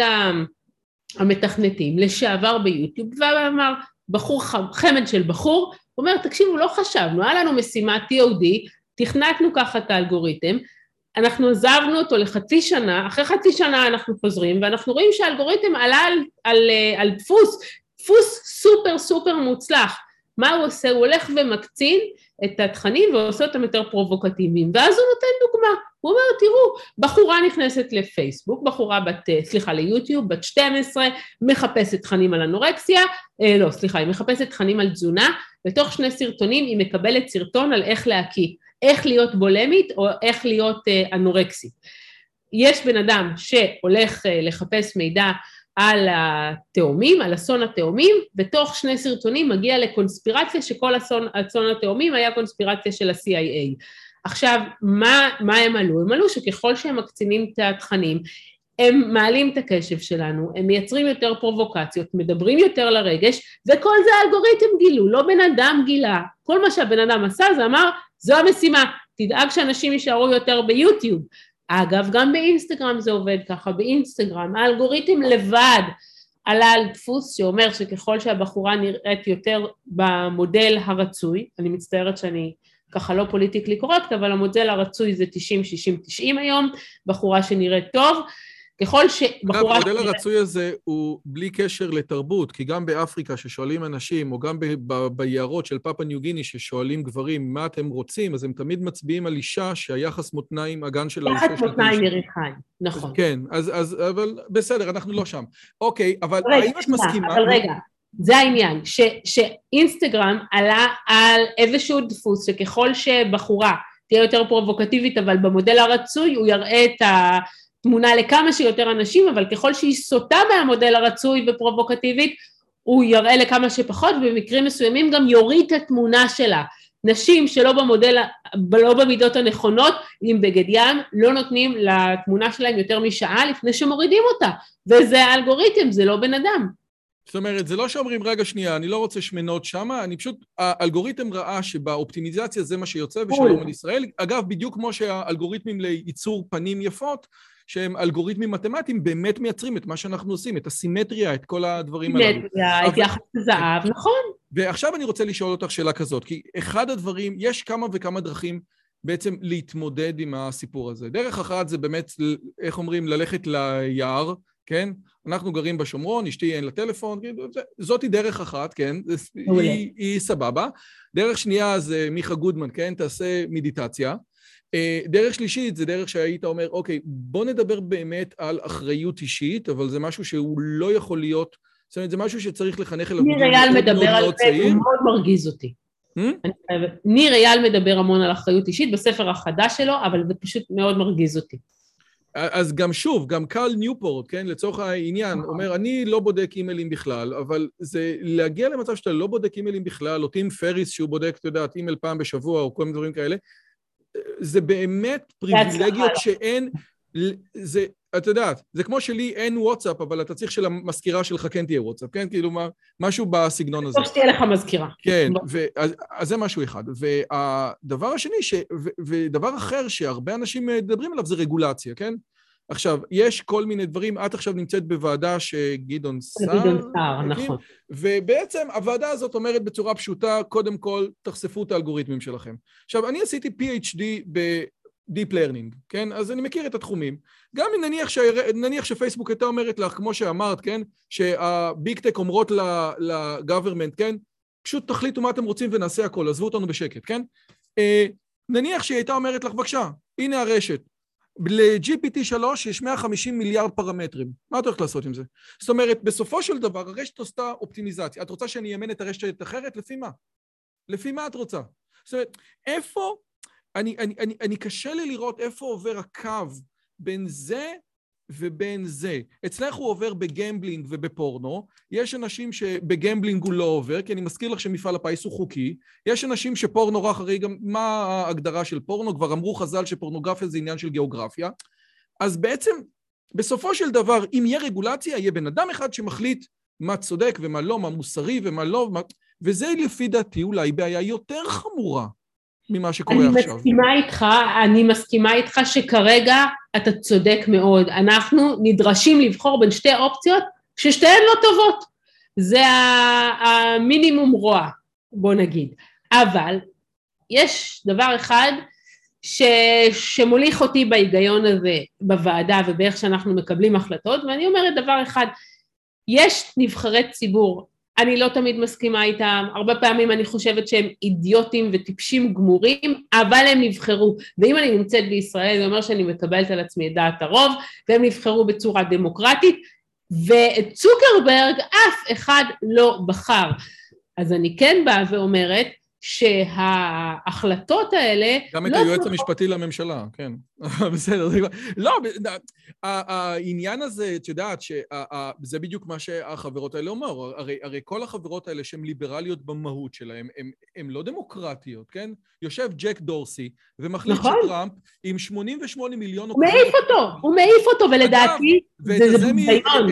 המתכנתים לשעבר ביוטיוב, ואמר, בחור, חמד של בחור, הוא אומר, תקשיבו, לא חשבנו, היה לנו משימה TOD, תכנתנו ככה את האלגוריתם, אנחנו עזבנו אותו לחצי שנה, אחרי חצי שנה אנחנו חוזרים, ואנחנו רואים שהאלגוריתם עלה על, על, על דפוס, דפוס סופר סופר מוצלח. מה הוא עושה? הוא הולך ומקצין את התכנים ועושה אותם יותר פרובוקטיביים, ואז הוא נותן דוגמה, הוא אומר תראו, בחורה נכנסת לפייסבוק, בחורה בת, סליחה ליוטיוב, בת 12, מחפשת תכנים על אנורקסיה, אה, לא סליחה, היא מחפשת תכנים על תזונה, בתוך שני סרטונים היא מקבלת סרטון על איך להקיא, איך להיות בולמית או איך להיות אה, אנורקסית. יש בן אדם שהולך אה, לחפש מידע על התאומים, על אסון התאומים, בתוך שני סרטונים מגיע לקונספירציה שכל אסון, אסון התאומים היה קונספירציה של ה-CIA. עכשיו, מה, מה הם עלו? הם עלו שככל שהם מקצינים את התכנים, הם מעלים את הקשב שלנו, הם מייצרים יותר פרובוקציות, מדברים יותר לרגש, וכל זה האלגוריתם גילו, לא בן אדם גילה. כל מה שהבן אדם עשה זה אמר, זו המשימה, תדאג שאנשים יישארו יותר ביוטיוב. אגב, גם באינסטגרם זה עובד ככה, באינסטגרם האלגוריתם לבד עלה על דפוס שאומר שככל שהבחורה נראית יותר במודל הרצוי, אני מצטערת שאני ככה לא פוליטיקלי קורקט, אבל המודל הרצוי זה 90-60-90 היום, בחורה שנראית טוב, ככל שבחורה... אגב, המודל הרצוי הזה הוא בלי קשר לתרבות, כי גם באפריקה ששואלים אנשים, או גם ביערות של פאפה ניו גיני ששואלים גברים מה אתם רוצים, אז הם תמיד מצביעים על אישה שהיחס מותניים, הגן של האישה... יחס מותניים יריחיים, נכון. כן, אז, אז, אבל בסדר, אנחנו לא שם. אוקיי, אבל רגע, האם את מסכימה... אבל רגע, זה העניין, ש, שאינסטגרם עלה על איזשהו דפוס שככל שבחורה תהיה יותר פרובוקטיבית, אבל במודל הרצוי הוא יראה את ה... תמונה לכמה שיותר אנשים, אבל ככל שהיא סוטה מהמודל הרצוי ופרובוקטיבית, הוא יראה לכמה שפחות, ובמקרים מסוימים גם יוריד את התמונה שלה. נשים שלא במודל, לא במידות הנכונות, עם בגד ים, לא נותנים לתמונה שלהם יותר משעה לפני שמורידים אותה, וזה האלגוריתם, זה לא בן אדם. זאת אומרת, זה לא שאומרים, רגע, שנייה, אני לא רוצה שמנות שמה, אני פשוט, האלגוריתם ראה שבאופטימיזציה זה מה שיוצא ושלום על ישראל. אגב, בדיוק כמו שהאלגוריתמים לייצור פנים יפות, שהם אלגוריתמים מתמטיים, באמת מייצרים את מה שאנחנו עושים, את הסימטריה, את כל הדברים הללו. סימטריה, את יחס הזהב, נכון. ועכשיו אני רוצה לשאול אותך שאלה כזאת, כי אחד הדברים, יש כמה וכמה דרכים בעצם להתמודד עם הסיפור הזה. דרך אחת זה באמת, איך אומרים, ללכת ליער, כן? אנחנו גרים בשומרון, אשתי אין לה טלפון, זאתי דרך אחת, כן? היא, היא סבבה. דרך שנייה זה מיכה גודמן, כן? תעשה מדיטציה. אה, דרך שלישית זה דרך שהיית אומר, אוקיי, בוא נדבר באמת על אחריות אישית, אבל זה משהו שהוא לא יכול להיות, זאת אומרת, זה משהו שצריך לחנך אליו ניר אייל מדבר על זה, הוא מאוד מרגיז אותי. הממ? ניר אייל מדבר המון על אחריות אישית בספר החדש שלו, אבל זה פשוט מאוד מרגיז אותי. אז גם שוב, גם קל ניופורט, כן, לצורך העניין, נכון. אומר, אני לא בודק אימיילים בכלל, אבל זה להגיע למצב שאתה לא בודק אימיילים בכלל, או טים פאריס שהוא בודק, אתה יודע, אימייל פעם בשבוע, או כל מיני דברים כאלה, זה באמת פריבילגיות שאין, זה, את יודעת, זה כמו שלי אין וואטסאפ, אבל אתה צריך שלמזכירה שלך כן תהיה וואטסאפ, כן? כאילו, מה, משהו בסגנון הזה. טוב שתהיה לך מזכירה. כן, ו, אז, אז זה משהו אחד. והדבר השני, ש, ו, ודבר אחר שהרבה אנשים מדברים עליו זה רגולציה, כן? עכשיו, יש כל מיני דברים, את עכשיו נמצאת בוועדה שגדעון סער... גדעון סער, נכון. ובעצם הוועדה הזאת אומרת בצורה פשוטה, קודם כל, תחשפו את האלגוריתמים שלכם. עכשיו, אני עשיתי PhD ב-Deep Learning, כן? אז אני מכיר את התחומים. גם אם נניח, ש... נניח שפייסבוק הייתה אומרת לך, כמו שאמרת, כן? שהביג טק אומרות לגוברמנט, כן? פשוט תחליטו מה אתם רוצים ונעשה הכל, עזבו אותנו בשקט, כן? אה, נניח שהיא הייתה אומרת לך, בבקשה, הנה הרשת, ל-GPT 3 יש 150 מיליארד פרמטרים. מה את הולכת לעשות עם זה? זאת אומרת, בסופו של דבר, הרשת עושה אופטימיזציה. את רוצה שאני אאמן את הרשת אחרת? לפי מה? לפי מה את רוצה? זאת אומרת, איפה... אני, אני, אני, אני קשה לי לראות איפה עובר הקו בין זה ובין זה. אצלך הוא עובר ב gambling ובפורנו, יש אנשים שב gambling הוא לא עובר, כי אני מזכיר לך שמפעל הפיס הוא חוקי, יש אנשים שפורנו רק הרי גם מה ההגדרה של פורנו, כבר אמרו חז"ל שפורנוגרפיה זה עניין של גיאוגרפיה, אז בעצם בסופו של דבר, אם יהיה רגולציה, יהיה בן אדם אחד שמחליט מה צודק ומה לא, מה מוסרי ומה לא, מה... וזה לפי דעתי אולי בעיה יותר חמורה. ממה שקורה אני עכשיו. אני מסכימה איתך, אני מסכימה איתך שכרגע אתה צודק מאוד. אנחנו נדרשים לבחור בין שתי אופציות ששתיהן לא טובות. זה המינימום רוע, בוא נגיד. אבל יש דבר אחד ש, שמוליך אותי בהיגיון הזה בוועדה ובאיך שאנחנו מקבלים החלטות, ואני אומרת דבר אחד, יש נבחרי ציבור אני לא תמיד מסכימה איתם, הרבה פעמים אני חושבת שהם אידיוטים וטיפשים גמורים, אבל הם נבחרו, ואם אני נמצאת בישראל זה אומר שאני מקבלת על עצמי את דעת הרוב, והם נבחרו בצורה דמוקרטית, ואת צוקרברג אף אחד לא בחר. אז אני כן באה ואומרת שההחלטות האלה... גם את לא היועץ המשפטי לממשלה, כן. *laughs* בסדר, זה כבר... לא, העניין הזה, את יודעת, שזה בדיוק מה שהחברות האלה אומר. הרי, הרי כל החברות האלה שהן ליברליות במהות שלהן, הן לא דמוקרטיות, כן? יושב ג'ק דורסי ומחליט נכון. שטראמפ עם 88 מיליון... הוא מעיף אותו, הוא מעיף אותו, ולדעתי זה ביזיון.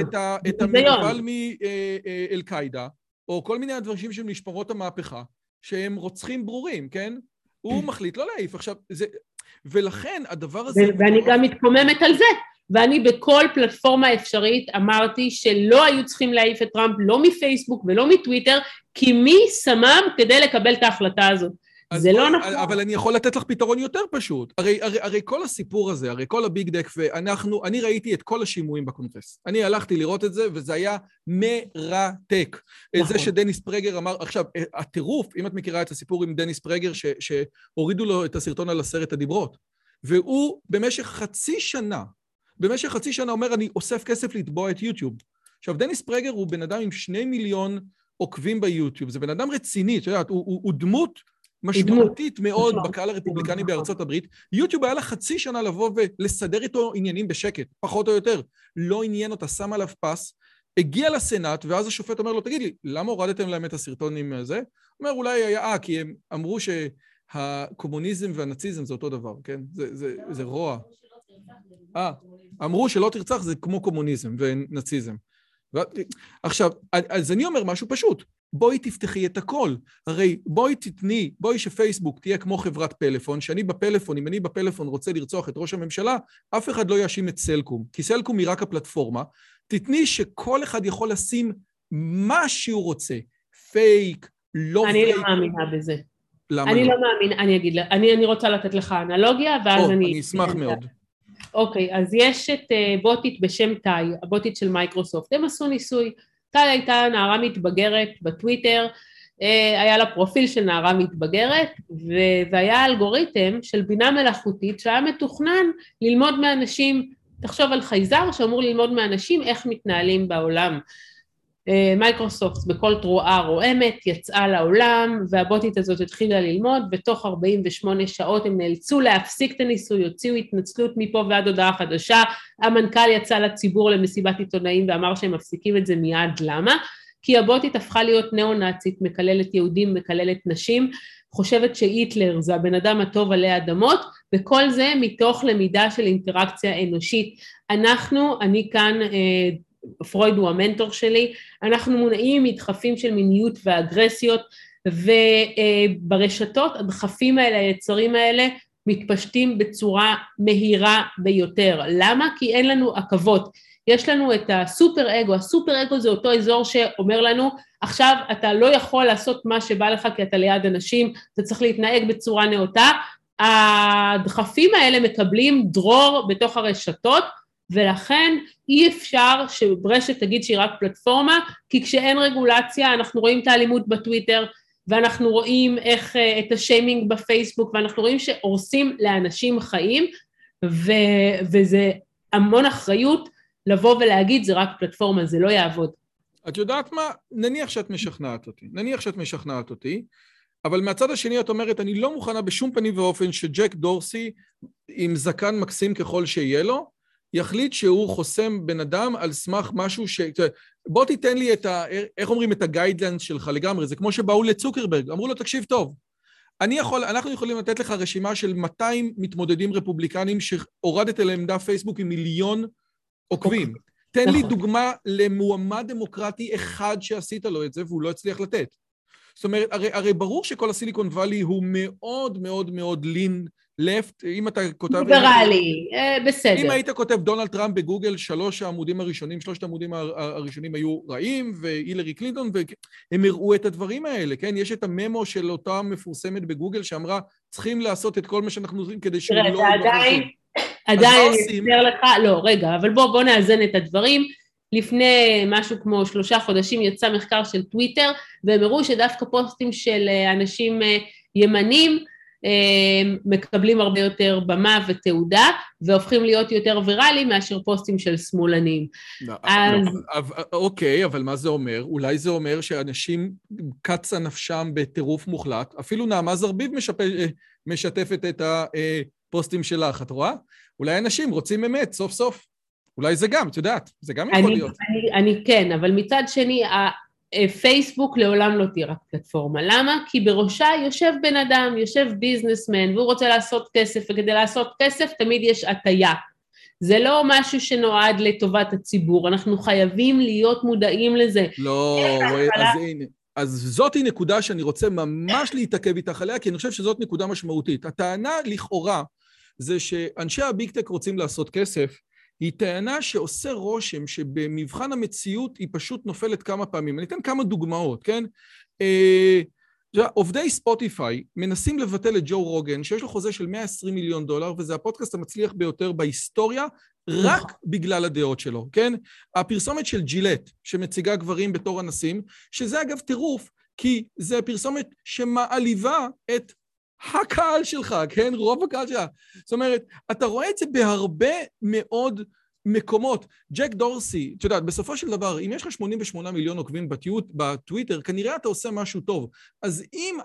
את המנוול מאל-קאעידה, או כל מיני הדברים של משמרות המהפכה, שהם רוצחים ברורים, כן? הוא מחליט לא להעיף. עכשיו, זה... ולכן הדבר הזה... ואני גם מתקוממת על זה. ואני בכל פלטפורמה אפשרית אמרתי שלא היו צריכים להעיף את טראמפ לא מפייסבוק ולא מטוויטר, כי מי שמם כדי לקבל את ההחלטה הזאת? זה לא נכון. אבל אני יכול לתת לך פתרון יותר פשוט. הרי, הרי, הרי כל הסיפור הזה, הרי כל הביג דק, ואנחנו, אני ראיתי את כל השימועים בקונגרס. אני הלכתי לראות את זה, וזה היה מרתק. נכון. זה שדניס פרגר אמר, עכשיו, הטירוף, אם את מכירה את הסיפור עם דניס פרגר, ש, שהורידו לו את הסרטון על עשרת הדיברות, והוא במשך חצי שנה, במשך חצי שנה אומר, אני אוסף כסף לתבוע את יוטיוב. עכשיו, דניס פרגר הוא בן אדם עם שני מיליון עוקבים ביוטיוב, זה בן אדם רציני, את יודעת, הוא, הוא, הוא דמות משמעותית מאוד נכון. בקהל הרפובליקני נכון. בארצות הברית. יוטיוב היה לה חצי שנה לבוא ולסדר איתו עניינים בשקט, פחות או יותר. לא עניין אותה, שם עליו פס, הגיע לסנאט, ואז השופט אומר לו, תגיד לי, למה הורדתם להם את הסרטון עם זה? הוא אומר, אולי היה, אה, כי הם אמרו שהקומוניזם והנאציזם זה אותו דבר, כן? זה, זה, זה רוע. אה, אמרו שלא תרצח זה כמו קומוניזם ונאציזם. עכשיו, אז אני אומר משהו פשוט. בואי תפתחי את הכל. הרי בואי תתני, בואי שפייסבוק תהיה כמו חברת פלאפון, שאני בפלאפון, אם אני בפלאפון רוצה לרצוח את ראש הממשלה, אף אחד לא יאשים את סלקום, כי סלקום היא רק הפלטפורמה. תתני שכל אחד יכול לשים מה שהוא רוצה. פייק, לא אני פייק. אני לא מאמינה בזה. למה אני לא? לא מאמינה, אני אגיד, אני, אני רוצה לתת לך אנלוגיה, ואז או, אני... אני אשמח מאוד. אוקיי, אז יש את אה, בוטית בשם תאי, הבוטית של מייקרוסופט. הם עשו ניסוי. תאי הייתה נערה מתבגרת בטוויטר, אה, היה לה פרופיל של נערה מתבגרת, והיה אלגוריתם של בינה מלאכותית שהיה מתוכנן ללמוד מאנשים, תחשוב על חייזר שאמור ללמוד מאנשים איך מתנהלים בעולם. אה, מייקרוסופט בכל תרועה רועמת יצאה לעולם והבוטית הזאת התחילה ללמוד ותוך 48 שעות הם נאלצו להפסיק את הניסוי, הוציאו התנצלות מפה ועד הודעה חדשה, המנכ"ל יצא לציבור למסיבת עיתונאים ואמר שהם מפסיקים את זה מיד, למה? כי הבוטית הפכה להיות ניאו-נאצית, מקללת יהודים, מקללת נשים, חושבת שהיטלר זה הבן אדם הטוב עלי אדמות וכל זה מתוך למידה של אינטראקציה אנושית. אנחנו, אני כאן אה, פרויד הוא המנטור שלי, אנחנו מונעים מדחפים של מיניות ואגרסיות וברשתות הדחפים האלה, היצרים האלה מתפשטים בצורה מהירה ביותר. למה? כי אין לנו עכבות. יש לנו את הסופר אגו, הסופר אגו זה אותו אזור שאומר לנו עכשיו אתה לא יכול לעשות מה שבא לך כי אתה ליד אנשים, אתה צריך להתנהג בצורה נאותה. הדחפים האלה מקבלים דרור בתוך הרשתות ולכן אי אפשר שברשת תגיד שהיא רק פלטפורמה, כי כשאין רגולציה אנחנו רואים את האלימות בטוויטר ואנחנו רואים איך אה, את השיימינג בפייסבוק ואנחנו רואים שהורסים לאנשים חיים ו, וזה המון אחריות לבוא ולהגיד זה רק פלטפורמה, זה לא יעבוד. את יודעת מה? נניח שאת משכנעת אותי, נניח שאת משכנעת אותי, אבל מהצד השני את אומרת, אני לא מוכנה בשום פנים ואופן שג'ק דורסי, עם זקן מקסים ככל שיהיה לו, יחליט שהוא חוסם בן אדם על סמך משהו ש... בוא תיתן לי את ה... איך אומרים? את הגיידלנס שלך לגמרי. זה כמו שבאו לצוקרברג, אמרו לו, תקשיב טוב, אני יכול, אנחנו יכולים לתת לך רשימה של 200 מתמודדים רפובליקנים שהורדת אליהם דף פייסבוק עם מיליון עוקבים. תן לי נכון. דוגמה למועמד דמוקרטי אחד שעשית לו את זה והוא לא הצליח לתת. זאת אומרת, הרי, הרי ברור שכל הסיליקון וואלי הוא מאוד מאוד מאוד לין לפט, אם אתה כותב... ליברלי, אה, בסדר. אם היית כותב דונלד טראמפ בגוגל, שלוש העמודים הראשונים, שלושת העמודים הראשונים היו רעים, והילרי קלינטון, והם הראו את הדברים האלה, כן? יש את הממו של אותה מפורסמת בגוגל שאמרה, צריכים לעשות את כל מה שאנחנו עושים כדי שהוא לא... תראה, זה עדיין, עדיין אני אסביר לך, לא, רגע, אבל בוא, בוא נאזן את הדברים. לפני משהו כמו שלושה חודשים יצא מחקר של טוויטר, והם הראו שדווקא פוסטים של אה, אנשים אה, ימנים, מקבלים הרבה יותר במה ותעודה והופכים להיות יותר ויראליים מאשר פוסטים של שמאלנים. לא, אז... אוקיי, אבל מה זה אומר? אולי זה אומר שאנשים קצה נפשם בטירוף מוחלט, אפילו נעמה זרביב. משתפת את הפוסטים שלך, את רואה? אולי אנשים רוצים אמת, סוף סוף. אולי זה גם, את יודעת, זה גם יכול אני, להיות. אני, אני כן, אבל מצד שני, פייסבוק לעולם לא תהיה רק פלטפורמה. למה? כי בראשה יושב בן אדם, יושב ביזנסמן, והוא רוצה לעשות כסף, וכדי לעשות כסף תמיד יש הטיה. זה לא משהו שנועד לטובת הציבור, אנחנו חייבים להיות מודעים לזה. לא, אז הנה. אז זאתי נקודה שאני רוצה ממש להתעכב איתך עליה, כי אני חושב שזאת נקודה משמעותית. הטענה לכאורה זה שאנשי הביג טק רוצים לעשות כסף, היא טענה שעושה רושם שבמבחן המציאות היא פשוט נופלת כמה פעמים. אני אתן כמה דוגמאות, כן? אה, עובדי ספוטיפיי מנסים לבטל את ג'ו רוגן, שיש לו חוזה של 120 מיליון דולר, וזה הפודקאסט המצליח ביותר בהיסטוריה, רק בגלל הדעות שלו, כן? הפרסומת של ג'ילט, שמציגה גברים בתור אנסים, שזה אגב טירוף, כי זה פרסומת שמעליבה את הקהל שלך, כן? רוב הקהל שלך. זאת אומרת, אתה רואה את זה בהרבה מאוד מקומות. ג'ק דורסי, את יודעת, בסופו של דבר, אם יש לך 88 מיליון עוקבים בטוויט, בטוויטר, כנראה אתה עושה משהו טוב. אז אם,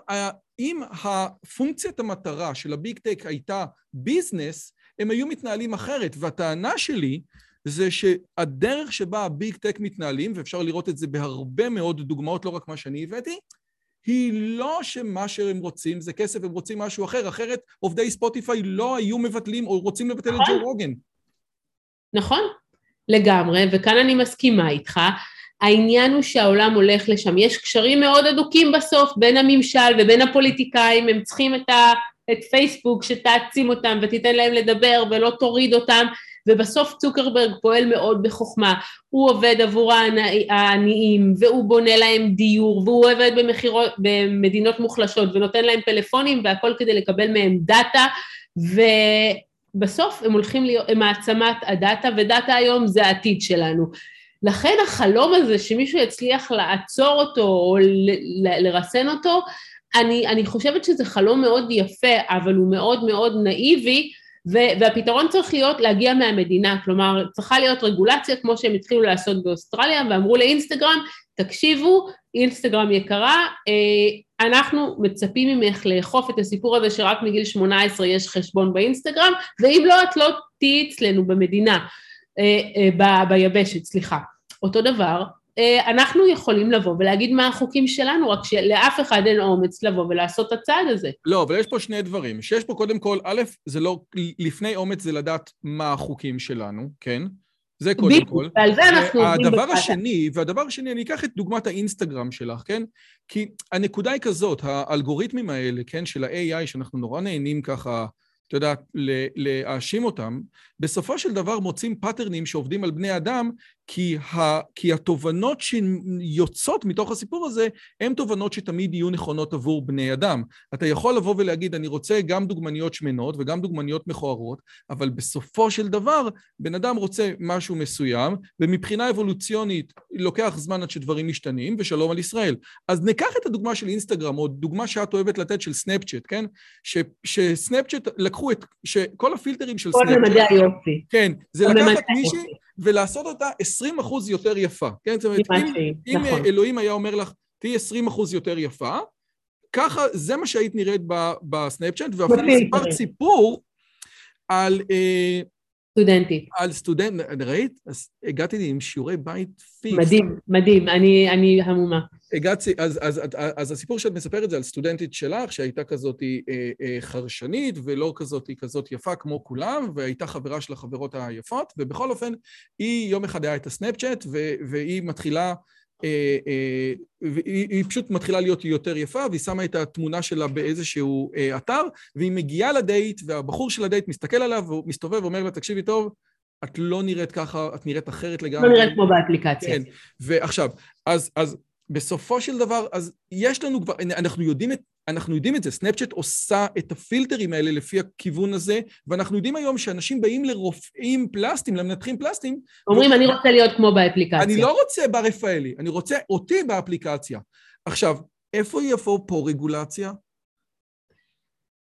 אם הפונקציית המטרה של הביג טק הייתה business, הם היו מתנהלים אחרת. והטענה שלי זה שהדרך שבה הביג טק מתנהלים, ואפשר לראות את זה בהרבה מאוד דוגמאות, לא רק מה שאני הבאתי, היא לא שמה שהם רוצים זה כסף, הם רוצים משהו אחר, אחרת עובדי ספוטיפיי לא היו מבטלים או רוצים לבטל את ג'ו רוגן. נכון, לגמרי, וכאן אני מסכימה איתך. העניין הוא שהעולם הולך לשם. יש קשרים מאוד אדוקים בסוף בין הממשל ובין הפוליטיקאים, הם צריכים את, ה, את פייסבוק שתעצים אותם ותיתן להם לדבר ולא תוריד אותם, ובסוף צוקרברג פועל מאוד בחוכמה, הוא עובד עבור העניים והוא בונה להם דיור והוא עובד במחירות, במדינות מוחלשות ונותן להם פלאפונים והכל כדי לקבל מהם דאטה ובסוף הם הולכים להיות, הם מעצמת הדאטה ודאטה היום זה העתיד שלנו. לכן החלום הזה שמישהו יצליח לעצור אותו או לרסן אותו, אני, אני חושבת שזה חלום מאוד יפה, אבל הוא מאוד מאוד נאיבי, והפתרון צריך להיות להגיע מהמדינה, כלומר צריכה להיות רגולציה כמו שהם התחילו לעשות באוסטרליה ואמרו לאינסטגרם, תקשיבו, אינסטגרם יקרה, אה, אנחנו מצפים ממך לאכוף את הסיפור הזה שרק מגיל 18 יש חשבון באינסטגרם, ואם לא, את לא תהיי אצלנו במדינה, אה, אה, ביבשת, סליחה. אותו דבר, אנחנו יכולים לבוא ולהגיד מה החוקים שלנו, רק שלאף אחד אין אומץ לבוא ולעשות את הצעד הזה. לא, אבל יש פה שני דברים. שיש פה קודם כל, א', זה לא, לפני אומץ זה לדעת מה החוקים שלנו, כן? זה קודם בדיוק, כל. ועל זה אנחנו עובדים הדבר השני, והדבר השני, אני אקח את דוגמת האינסטגרם שלך, כן? כי הנקודה היא כזאת, האלגוריתמים האלה, כן, של ה-AI, שאנחנו נורא נהנים ככה, אתה יודע, להאשים אותם, בסופו של דבר מוצאים פטרנים שעובדים על בני אדם, כי, ה, כי התובנות שיוצאות מתוך הסיפור הזה, הן תובנות שתמיד יהיו נכונות עבור בני אדם. אתה יכול לבוא ולהגיד, אני רוצה גם דוגמניות שמנות וגם דוגמניות מכוערות, אבל בסופו של דבר, בן אדם רוצה משהו מסוים, ומבחינה אבולוציונית לוקח זמן עד שדברים משתנים, ושלום על ישראל. אז ניקח את הדוגמה של אינסטגרם, או דוגמה שאת אוהבת לתת של סנאפצ'אט, כן? ש, שסנאפצ'אט לקחו את, שכל הפילטרים של סנאפצ'אט... כל ממדי היופי. כן, זה לקחת מישהי ולעשות אותה 20 אחוז יותר יפה. כן, זאת אומרת, אם, אם נכון. אלוהים היה אומר לך, תהיי 20 אחוז יותר יפה, ככה, זה מה שהיית נראית בסנאפצ'אט, ואפילו סיפרת סיפור על... אה, סטודנטית. על סטודנט, ראית? אז הגעתי עם שיעורי בית fix. מדהים, מדהים, אני, אני המומה. הגעתי, אז, אז, אז, אז הסיפור שאת מספרת זה על סטודנטית שלך, שהייתה כזאת אה, אה, חרשנית, ולא כזאת כזאת יפה כמו כולם, והייתה חברה של החברות היפות, ובכל אופן, היא יום אחד היה את הסנאפצ'אט, והיא מתחילה... אה, אה, והיא פשוט מתחילה להיות יותר יפה, והיא שמה את התמונה שלה באיזשהו אה, אתר, והיא מגיעה לדייט, והבחור של הדייט מסתכל עליו, והוא מסתובב ואומר לה, תקשיבי טוב, את לא נראית ככה, את נראית אחרת לגמרי. לא נראית כמו באפליקציה. כן, ועכשיו, אז, אז בסופו של דבר, אז יש לנו כבר, אנחנו יודעים את, אנחנו יודעים את זה, סנאפצ'אט עושה את הפילטרים האלה לפי הכיוון הזה, ואנחנו יודעים היום שאנשים באים לרופאים פלסטיים, למנתחים פלסטיים. אומרים, ו... אני רוצה להיות כמו באפליקציה. אני לא רוצה ברפאלי, אני רוצה אותי באפליקציה. עכשיו, איפה יבוא פה רגולציה?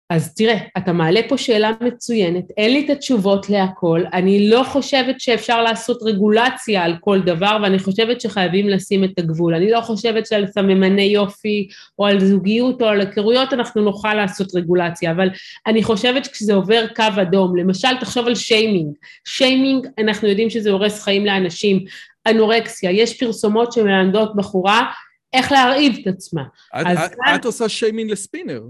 אז תראה, אתה מעלה פה שאלה מצוינת, אין לי את התשובות להכל, אני לא חושבת שאפשר לעשות רגולציה על כל דבר ואני חושבת שחייבים לשים את הגבול, אני לא חושבת שעל סממני יופי או על זוגיות או על היכרויות אנחנו נוכל לעשות רגולציה, אבל אני חושבת שכשזה עובר קו אדום, למשל תחשוב על שיימינג, שיימינג אנחנו יודעים שזה הורס חיים לאנשים, אנורקסיה, יש פרסומות שמלמדות בחורה איך להרעיב את עצמה. את, את, את עושה שיימינג לספינר.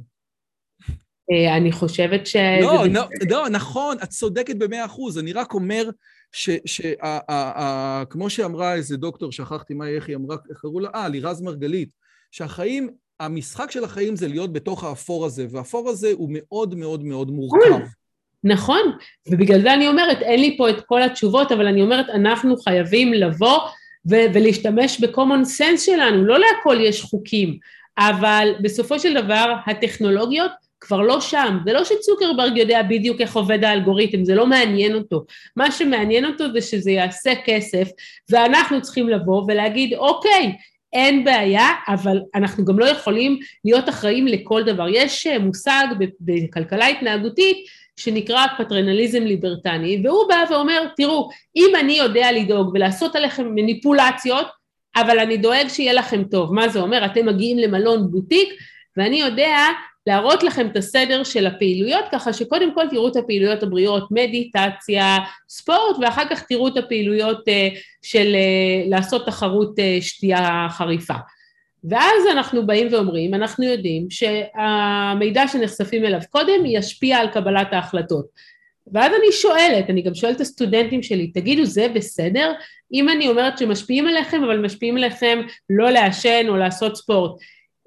אה, אני חושבת ש... לא, לא, לא, נכון, את צודקת במאה אחוז, אני רק אומר שכמו שאמרה איזה דוקטור, שכחתי מה, איך היא אמרה, איך קראו לה? אה, לירז מרגלית, שהחיים, המשחק של החיים זה להיות בתוך האפור הזה, והאפור הזה הוא מאוד מאוד מאוד מורכב. נכון, ובגלל זה אני אומרת, אין לי פה את כל התשובות, אבל אני אומרת, אנחנו חייבים לבוא ו- ולהשתמש ב-common sense שלנו, לא להכל יש חוקים, אבל בסופו של דבר הטכנולוגיות כבר לא שם, זה לא שצוקרברג יודע בדיוק איך עובד האלגוריתם, זה לא מעניין אותו, מה שמעניין אותו זה שזה יעשה כסף ואנחנו צריכים לבוא ולהגיד אוקיי, אין בעיה, אבל אנחנו גם לא יכולים להיות אחראים לכל דבר. יש אה, מושג בכלכלה התנהגותית שנקרא פטרנליזם ליברטני, והוא בא ואומר, תראו, אם אני יודע לדאוג ולעשות עליכם מניפולציות, אבל אני דואג שיהיה לכם טוב. מה זה אומר? אתם מגיעים למלון בוטיק, ואני יודע להראות לכם את הסדר של הפעילויות, ככה שקודם כל תראו את הפעילויות הבריאות, מדיטציה, ספורט, ואחר כך תראו את הפעילויות אה, של אה, לעשות תחרות אה, שתייה חריפה. ואז אנחנו באים ואומרים, אנחנו יודעים שהמידע שנחשפים אליו קודם ישפיע על קבלת ההחלטות. ואז אני שואלת, אני גם שואלת את הסטודנטים שלי, תגידו, זה בסדר? אם אני אומרת שמשפיעים עליכם, אבל משפיעים עליכם לא לעשן או לעשות ספורט,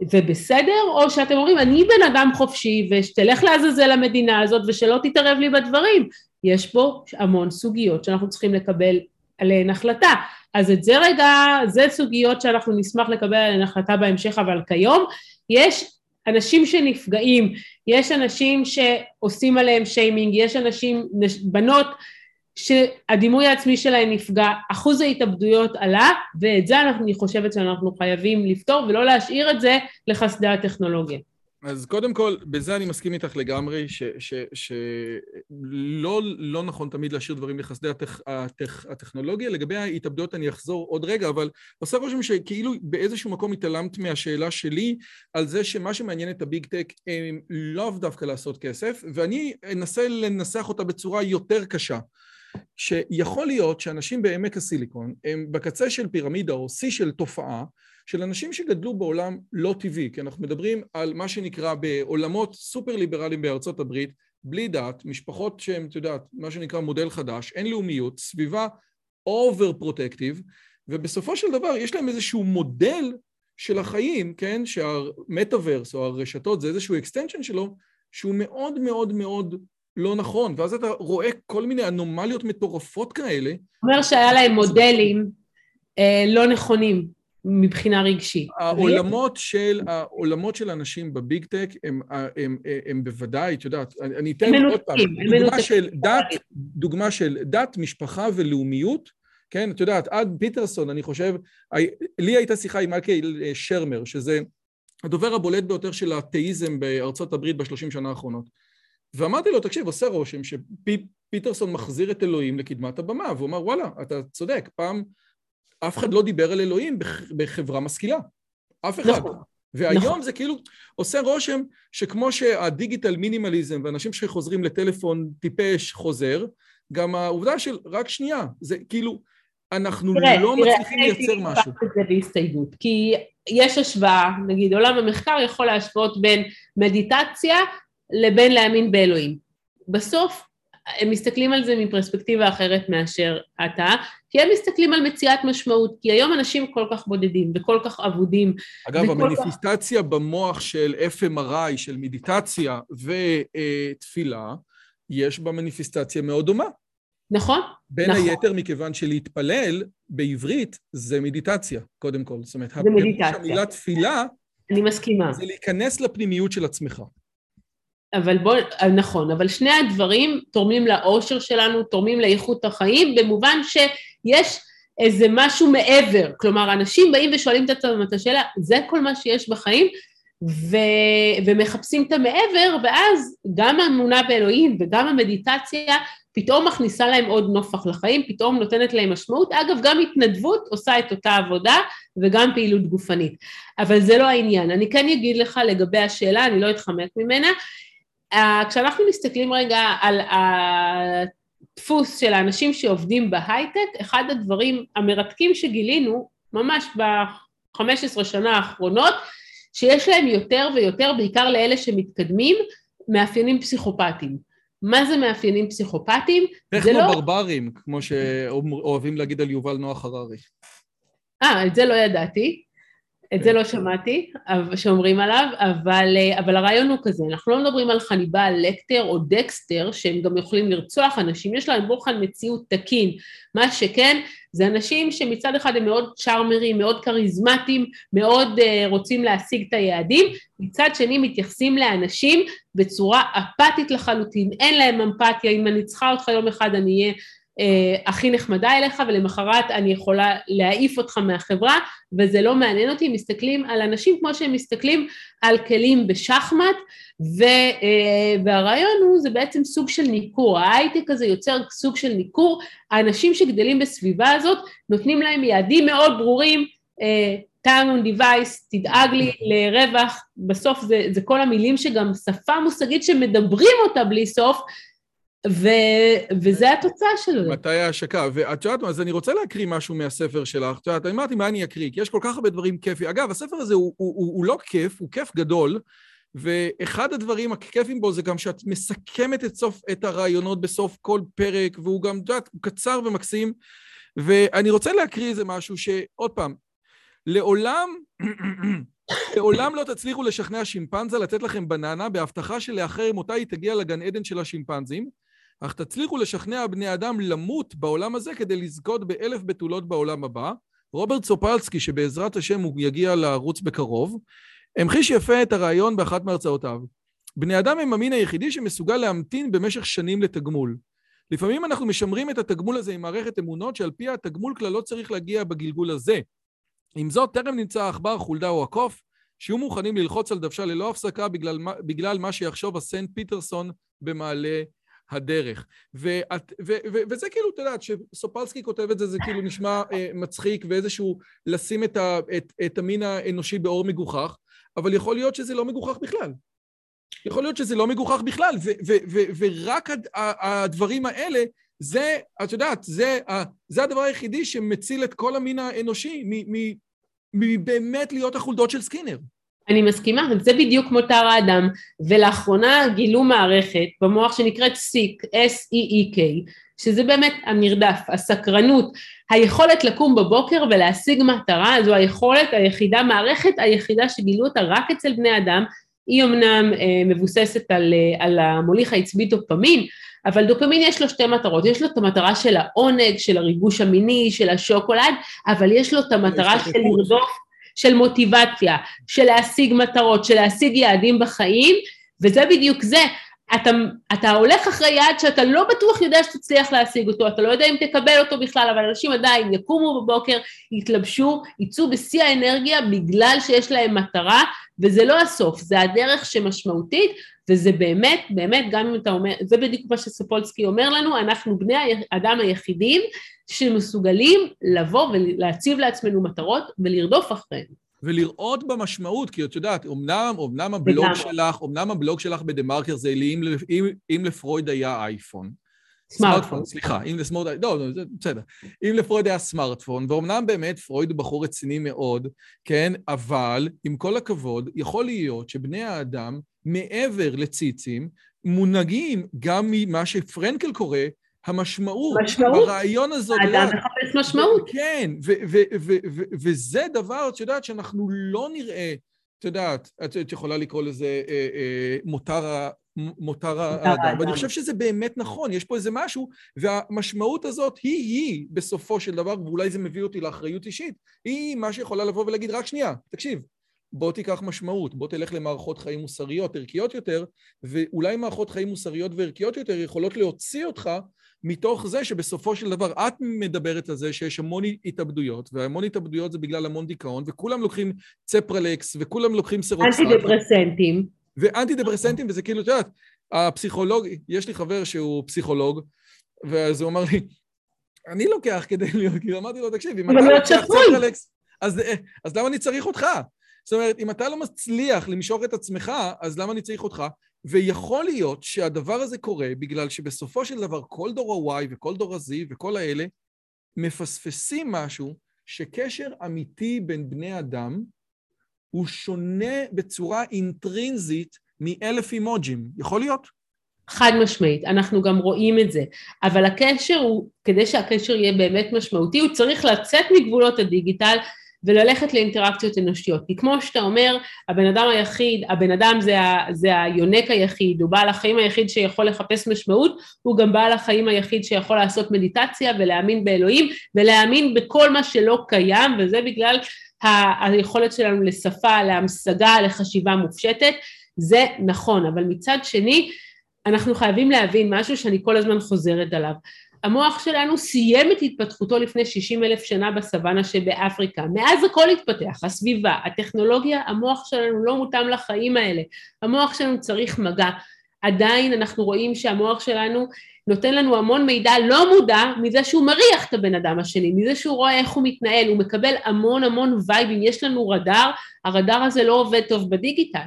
זה בסדר? או שאתם אומרים, אני בן אדם חופשי ושתלך לעזאזל המדינה הזאת ושלא תתערב לי בדברים. יש פה המון סוגיות שאנחנו צריכים לקבל עליהן החלטה. אז את זה רגע, זה סוגיות שאנחנו נשמח לקבל עליהן החלטה בהמשך, אבל כיום יש אנשים שנפגעים, יש אנשים שעושים עליהם שיימינג, יש אנשים, בנות שהדימוי העצמי שלהם נפגע, אחוז ההתאבדויות עלה, ואת זה אני חושבת שאנחנו חייבים לפתור, ולא להשאיר את זה לחסדי הטכנולוגיה. אז קודם כל, בזה אני מסכים איתך לגמרי, שלא לא נכון תמיד להשאיר דברים לחסדי הטכ, הטכ, הטכנולוגיה. לגבי ההתאבדויות אני אחזור עוד רגע, אבל עושה רושם שכאילו באיזשהו מקום התעלמת מהשאלה שלי על זה שמה שמעניין את הביג טק הם לאו דווקא לעשות כסף, ואני אנסה לנסח אותה בצורה יותר קשה. שיכול להיות שאנשים בעמק הסיליקון הם בקצה של פירמידה או שיא של תופעה של אנשים שגדלו בעולם לא טבעי, כי אנחנו מדברים על מה שנקרא בעולמות סופר ליברליים בארצות הברית, בלי דת, משפחות שהן, את יודעת, מה שנקרא מודל חדש, אין לאומיות, סביבה over protective, ובסופו של דבר יש להם איזשהו מודל של החיים, כן, שהמטאוורס או הרשתות זה איזשהו extension שלו, שהוא מאוד מאוד מאוד לא נכון, ואז אתה רואה כל מיני אנומליות מטורפות כאלה. אומר שהיה להם מודלים אה, לא נכונים מבחינה רגשית. העולמות של, העולמות של אנשים בביג טק הם, הם, הם, הם בוודאי, את יודעת, אני אתן עוד פעם, דוגמה של דת, דוגמה של דת, משפחה ולאומיות, כן, את יודעת, עד פיטרסון, אני חושב, לי הייתה שיחה עם מייקל שרמר, שזה הדובר הבולט ביותר של האתאיזם בארצות הברית בשלושים שנה האחרונות. ואמרתי לו, תקשיב, עושה רושם שפיטרסון מחזיר את אלוהים לקדמת הבמה, והוא אמר, וואלה, אתה צודק, פעם אף אחד לא דיבר על אלוהים בחברה משכילה. אף אחד. נכון. והיום נכון. זה כאילו עושה רושם שכמו שהדיגיטל מינימליזם ואנשים שחוזרים לטלפון טיפש חוזר, גם העובדה של רק שנייה, זה כאילו, אנחנו תראה, לא תראה, מצליחים לייצר משהו. תראה, זה בהסתייגות, כי יש השוואה, נגיד עולם המחקר יכול להשוות בין מדיטציה לבין להאמין באלוהים. בסוף הם מסתכלים על זה מפרספקטיבה אחרת מאשר אתה, כי הם מסתכלים על מציאת משמעות, כי היום אנשים כל כך בודדים וכל כך אבודים. אגב, המניפיסטציה כך... במוח של FMRI, של מדיטציה ותפילה, יש בה מניפיסטציה מאוד דומה. נכון, בין נכון. היתר מכיוון שלהתפלל בעברית זה מדיטציה, קודם כל. זאת אומרת, זה מדיטציה. המילה תפילה... אני מסכימה. זה להיכנס לפנימיות של עצמך. אבל בוא, נכון, אבל שני הדברים תורמים לאושר שלנו, תורמים לאיכות החיים, במובן שיש איזה משהו מעבר, כלומר אנשים באים ושואלים את עצמם את השאלה, זה כל מה שיש בחיים? ו, ומחפשים את המעבר, ואז גם האמונה באלוהים וגם המדיטציה פתאום מכניסה להם עוד נופח לחיים, פתאום נותנת להם משמעות. אגב, גם התנדבות עושה את אותה עבודה וגם פעילות גופנית. אבל זה לא העניין. אני כן אגיד לך לגבי השאלה, אני לא אתחמק ממנה. כשאנחנו מסתכלים רגע על הדפוס של האנשים שעובדים בהייטק, אחד הדברים המרתקים שגילינו, ממש ב-15 שנה האחרונות, שיש להם יותר ויותר, בעיקר לאלה שמתקדמים, מאפיינים פסיכופטיים. מה זה מאפיינים פסיכופטיים? טכנו לא... ברברים, כמו שאוהבים להגיד על יובל נוח הררי. אה, את זה לא ידעתי. את זה לא שמעתי שאומרים עליו, אבל, אבל הרעיון הוא כזה, אנחנו לא מדברים על חניבל, לקטר או דקסטר, שהם גם יכולים לרצוח אנשים, יש להם בוחן מציאות תקין, מה שכן, זה אנשים שמצד אחד הם מאוד צ'ארמרים, מאוד כריזמטיים, מאוד uh, רוצים להשיג את היעדים, מצד שני מתייחסים לאנשים בצורה אפתית לחלוטין, אין להם אמפתיה, אם אני צריכה אותך יום אחד אני אהיה אה, הכי נחמדה אליך ולמחרת אני יכולה להעיף אותך מהחברה וזה לא מעניין אותי, מסתכלים על אנשים כמו שהם מסתכלים על כלים בשחמט ו, אה, והרעיון הוא זה בעצם סוג של ניכור, ההייטק הזה יוצר סוג של ניכור, האנשים שגדלים בסביבה הזאת נותנים להם יעדים מאוד ברורים אה, time on device, תדאג לי לרווח, בסוף זה, זה כל המילים שגם שפה מושגית שמדברים אותה בלי סוף. וזה התוצאה של זה. מתי ההשקה? ואת יודעת מה, אז אני רוצה להקריא משהו מהספר שלך. את יודעת, אני אמרתי מה אני אקריא, כי יש כל כך הרבה דברים כיפים. אגב, הספר הזה הוא, הוא, הוא, הוא לא כיף, הוא כיף גדול, ואחד הדברים הכיפים בו זה גם שאת מסכמת את, סוף, את הרעיונות בסוף כל פרק, והוא גם, את יודעת, הוא קצר ומקסים. ואני רוצה להקריא איזה משהו שעוד פעם, לעולם, *coughs* לעולם לא תצליחו לשכנע שימפנזה לתת לכם בננה בהבטחה שלאחר מותה היא תגיע לגן עדן של השימפנזים. אך תצליחו לשכנע בני אדם למות בעולם הזה כדי לזכות באלף בתולות בעולם הבא. רוברט סופלסקי, שבעזרת השם הוא יגיע לערוץ בקרוב, המחיש יפה את הרעיון באחת מהרצאותיו. בני אדם הם המין היחידי שמסוגל להמתין במשך שנים לתגמול. לפעמים אנחנו משמרים את התגמול הזה עם מערכת אמונות שעל פי התגמול כלל לא צריך להגיע בגלגול הזה. עם זאת, טרם נמצא העכבר, חולדה או הקוף, שיהיו מוכנים ללחוץ על דוושה ללא הפסקה בגלל, בגלל מה שיחשוב הסנט פיטרסון במעלה הדרך. ואת, ו, ו, וזה כאילו, אתה יודעת, שסופלסקי כותב את זה, זה כאילו נשמע אה, מצחיק ואיזשהו לשים את, ה, את, את המין האנושי באור מגוחך, אבל יכול להיות שזה לא מגוחך בכלל. יכול להיות שזה לא מגוחך בכלל, ו, ו, ו, ורק הד, הדברים האלה, זה, את יודעת, זה, זה הדבר היחידי שמציל את כל המין האנושי מבאמת להיות החולדות של סקינר. אני מסכימה, זה בדיוק מותר האדם, ולאחרונה גילו מערכת במוח שנקראת SEEK, S-E-E-K, שזה באמת הנרדף, הסקרנות, היכולת לקום בבוקר ולהשיג מטרה, זו היכולת היחידה, מערכת היחידה שגילו אותה רק אצל בני אדם, היא אמנם אה, מבוססת על, אה, על המוליך העצבי דופמין, אבל דופמין יש לו שתי מטרות, יש לו את המטרה של העונג, של הריגוש המיני, של השוקולד, אבל יש לו את המטרה של לרדוף של מוטיבציה, של להשיג מטרות, של להשיג יעדים בחיים, וזה בדיוק זה. אתה, אתה הולך אחרי יעד שאתה לא בטוח יודע שתצליח להשיג אותו, אתה לא יודע אם תקבל אותו בכלל, אבל אנשים עדיין יקומו בבוקר, יתלבשו, יצאו בשיא האנרגיה בגלל שיש להם מטרה, וזה לא הסוף, זה הדרך שמשמעותית, וזה באמת, באמת, גם אם אתה אומר, זה בדיוק מה שסופולסקי אומר לנו, אנחנו בני האדם היחידים שמסוגלים לבוא ולהציב לעצמנו מטרות ולרדוף אחריהן. ולראות במשמעות, כי את יודעת, אמנם, אמנם הבלוג בגלל. שלך, אמנם הבלוג שלך בדה מרקר זה לי, אם, אם, אם לפרויד היה אייפון. סמארטפון, סליחה, אם לפרויד, לא, לא, בסדר. אם לפרויד היה סמארטפון, ואומנם באמת פרויד הוא בחור רציני מאוד, כן, אבל עם כל הכבוד, יכול להיות שבני האדם, מעבר לציצים, מונהגים גם ממה שפרנקל קורא המשמעות, משמעות, הרעיון הזאת. האדם מחפש משמעות. כן, וזה דבר, את יודעת, שאנחנו לא נראה, את יודעת, את יכולה לקרוא לזה אה, אה, מותר, מותר האדם, ואני חושב שזה באמת נכון, יש פה איזה משהו, והמשמעות הזאת היא-היא בסופו של דבר, ואולי זה מביא אותי לאחריות אישית, היא מה שיכולה לבוא ולהגיד, רק שנייה, תקשיב, בוא תיקח משמעות, בוא תלך למערכות חיים מוסריות, ערכיות יותר, ואולי מערכות חיים מוסריות וערכיות יותר יכולות להוציא אותך מתוך זה שבסופו של דבר את מדברת על זה שיש המון התאבדויות, והמון התאבדויות זה בגלל המון דיכאון, וכולם לוקחים צפרלקס, וכולם לוקחים סרוקסט. אנטי דפרסנטים. ואנטי דפרסנטים, וזה כאילו, את יודעת, הפסיכולוג, יש לי חבר שהוא פסיכולוג, ואז הוא אמר לי, אני לוקח כדי להיות, כאילו אמרתי לו, תקשיב, אם אתה לוקח צפרלקס, אז, אז למה אני צריך אותך? זאת אומרת, אם אתה לא מצליח למשוך את עצמך, אז למה אני צריך אותך? ויכול להיות שהדבר הזה קורה בגלל שבסופו של דבר כל דור ה-Y וכל דור ה-Z וכל האלה מפספסים משהו שקשר אמיתי בין בני אדם הוא שונה בצורה אינטרינזית מאלף אימוג'ים. יכול להיות? חד משמעית, אנחנו גם רואים את זה, אבל הקשר הוא, כדי שהקשר יהיה באמת משמעותי, הוא צריך לצאת מגבולות הדיגיטל וללכת לאינטראקציות אנושיות. כי כמו שאתה אומר, הבן אדם היחיד, הבן אדם זה, ה, זה היונק היחיד, הוא בעל החיים היחיד שיכול לחפש משמעות, הוא גם בעל החיים היחיד שיכול לעשות מדיטציה ולהאמין באלוהים ולהאמין בכל מה שלא קיים, וזה בגלל ה, היכולת שלנו לשפה, להמשגה, לחשיבה מופשטת. זה נכון, אבל מצד שני, אנחנו חייבים להבין משהו שאני כל הזמן חוזרת עליו. המוח שלנו סיים את התפתחותו לפני 60 אלף שנה בסוואנה שבאפריקה. מאז הכל התפתח, הסביבה, הטכנולוגיה, המוח שלנו לא מותאם לחיים האלה. המוח שלנו צריך מגע. עדיין אנחנו רואים שהמוח שלנו נותן לנו המון מידע לא מודע מזה שהוא מריח את הבן אדם השני, מזה שהוא רואה איך הוא מתנהל, הוא מקבל המון המון וייבים, יש לנו רדאר, הרדאר הזה לא עובד טוב בדיגיטל.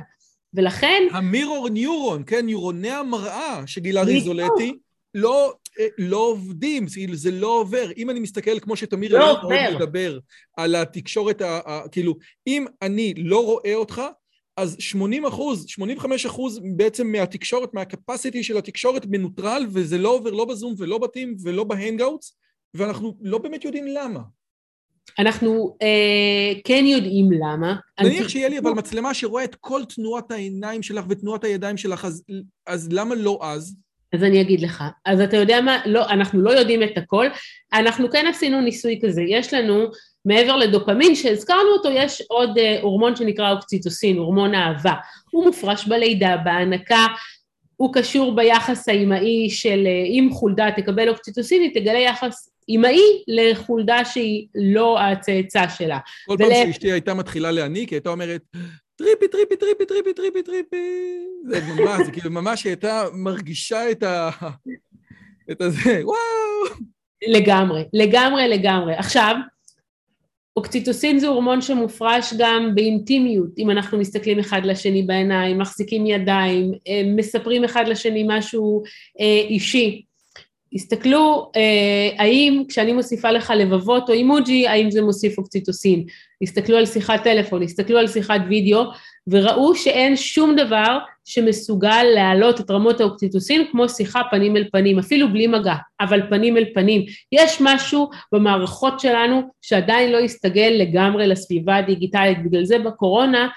ולכן... המירור ניורון, כן, ניורוני המראה שגילה ריזולטי, לא, לא עובדים, זה לא עובר. אם אני מסתכל, כמו שתמיר לא עובר. מדבר, על התקשורת, ה, ה, כאילו, אם אני לא רואה אותך, אז 80 אחוז, 85 אחוז בעצם מהתקשורת, מה capacity של התקשורת מנוטרל, וזה לא עובר לא בזום ולא ב Teams ולא ב Hangouts, ואנחנו לא באמת יודעים למה. אנחנו אה, כן יודעים למה. נניח שיהיה לי אבל מצלמה שרואה את כל תנועת העיניים שלך ותנועת הידיים שלך, אז, אז למה לא אז? אז אני אגיד לך. אז אתה יודע מה? לא, אנחנו לא יודעים את הכל. אנחנו כן עשינו ניסוי כזה. יש לנו, מעבר לדופמין שהזכרנו אותו, יש עוד אה, הורמון שנקרא אוקציטוסין, הורמון אהבה. הוא מופרש בלידה, בהנקה. הוא קשור ביחס האימהי של אה, אם חולדה תקבל אוקציטוסין, היא תגלה יחס אימהי לחולדה שהיא לא הצאצא שלה. כל פעם שאשתי הייתה מתחילה להניק, היא הייתה אומרת, trippy, trippy, trippy, trippy, trippy, trippy. זה ממש, זה כאילו ממש הייתה מרגישה את ה... את הזה, וואו. לגמרי, לגמרי, לגמרי. עכשיו, אוקציטוסין זה הורמון שמופרש גם באינטימיות, אם אנחנו מסתכלים אחד לשני בעיניים, מחזיקים ידיים, אה, מספרים אחד לשני משהו אה, אישי. הסתכלו אה, האם כשאני מוסיפה לך לבבות או אימוג'י, האם זה מוסיף אוקציטוסין. הסתכלו על שיחת טלפון, הסתכלו על שיחת וידאו, וראו שאין שום דבר שמסוגל להעלות את רמות האוקציטוסין כמו שיחה פנים אל פנים, אפילו בלי מגע, אבל פנים אל פנים. יש משהו במערכות שלנו שעדיין לא הסתגל לגמרי לסביבה הדיגיטלית, בגלל זה בקורונה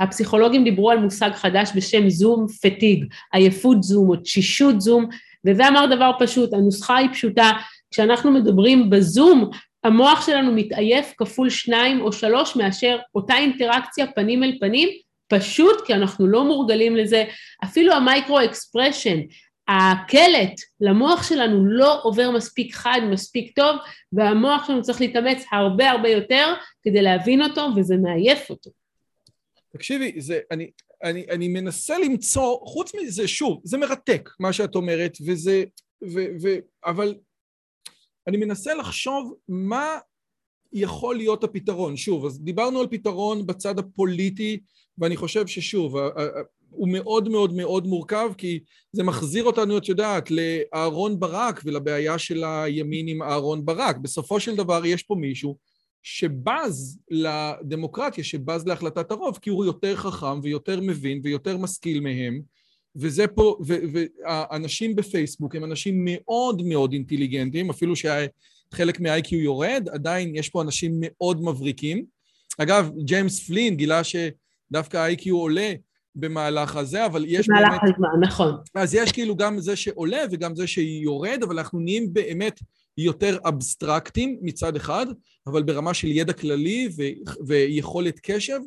הפסיכולוגים דיברו על מושג חדש בשם זום פטיג, עייפות זום או תשישות זום, וזה אמר דבר פשוט, הנוסחה היא פשוטה, כשאנחנו מדברים בזום, המוח שלנו מתעייף כפול שניים או שלוש מאשר אותה אינטראקציה פנים אל פנים, פשוט כי אנחנו לא מורגלים לזה, אפילו ה micro expression, הקלט למוח שלנו לא עובר מספיק חד, מספיק טוב, והמוח שלנו צריך להתאמץ הרבה הרבה יותר כדי להבין אותו, וזה מעייף אותו. תקשיבי, זה, אני, אני, אני מנסה למצוא, חוץ מזה, שוב, זה מרתק מה שאת אומרת, וזה, ו, ו, אבל אני מנסה לחשוב מה יכול להיות הפתרון. שוב, אז דיברנו על פתרון בצד הפוליטי, ואני חושב ששוב, הוא מאוד מאוד מאוד מורכב, כי זה מחזיר אותנו, את יודעת, לאהרון ברק ולבעיה של הימין עם אהרון ברק. בסופו של דבר יש פה מישהו שבז לדמוקרטיה, שבז להחלטת הרוב, כי הוא יותר חכם ויותר מבין ויותר משכיל מהם, וזה פה, והאנשים בפייסבוק הם אנשים מאוד מאוד אינטליגנטים, אפילו שחלק מה-IQ יורד, עדיין יש פה אנשים מאוד מבריקים. אגב, ג'יימס פלין גילה שדווקא ה-IQ עולה במהלך הזה, אבל יש במהלך באמת... במהלך הזמן, נכון. אז יש כאילו גם זה שעולה וגם זה שיורד, אבל אנחנו נהיים באמת יותר אבסטרקטיים מצד אחד, אבל ברמה של ידע כללי ו- ויכולת קשב,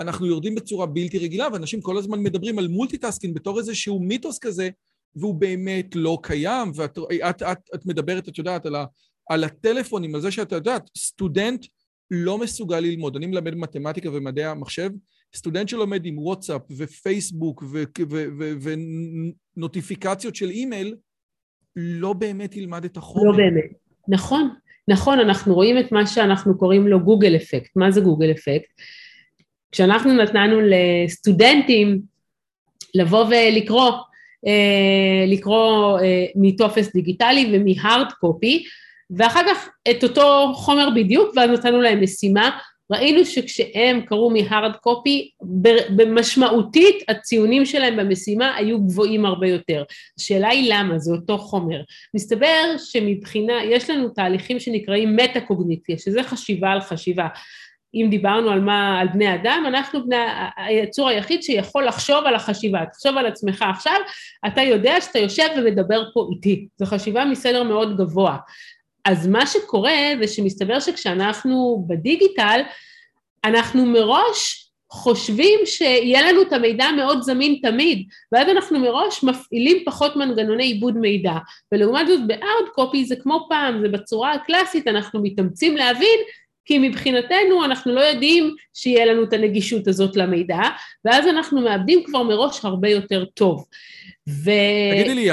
אנחנו יורדים בצורה בלתי רגילה, ואנשים כל הזמן מדברים על multitasking בתור איזשהו מיתוס כזה, והוא באמת לא קיים, ואת את, את, את מדברת, את יודעת, על, ה, על הטלפונים, על זה שאתה יודעת, סטודנט לא מסוגל ללמוד. אני מלמד מתמטיקה ומדעי המחשב, סטודנט שלומד עם וואטסאפ ופייסבוק ונוטיפיקציות של אימייל, לא באמת ילמד את החומר. לא באמת, נכון. נכון, אנחנו רואים את מה שאנחנו קוראים לו Google effect. מה זה Google effect? כשאנחנו נתנו לסטודנטים לבוא ולקרוא, אה, לקרוא אה, מטופס דיגיטלי ומהארד קופי, ואחר כך את אותו חומר בדיוק, ואז נתנו להם משימה, ראינו שכשהם קראו מהארד קופי, במשמעותית הציונים שלהם במשימה היו גבוהים הרבה יותר. השאלה היא למה, זה אותו חומר. מסתבר שמבחינה, יש לנו תהליכים שנקראים מטה-קוגניציה, שזה חשיבה על חשיבה. אם דיברנו על מה, על בני אדם, אנחנו בני, היצור היחיד שיכול לחשוב על החשיבה. תחשוב על עצמך עכשיו, אתה יודע שאתה יושב ומדבר פה איתי. זו חשיבה מסדר מאוד גבוה. אז מה שקורה זה שמסתבר שכשאנחנו בדיגיטל, אנחנו מראש חושבים שיהיה לנו את המידע מאוד זמין תמיד, ואז אנחנו מראש מפעילים פחות מנגנוני עיבוד מידע, ולעומת זאת בארד קופי זה כמו פעם, זה בצורה הקלאסית, אנחנו מתאמצים להבין כי מבחינתנו אנחנו לא יודעים שיהיה לנו את הנגישות הזאת למידע, ואז אנחנו מאבדים כבר מראש הרבה יותר טוב. ו... תגידי לי,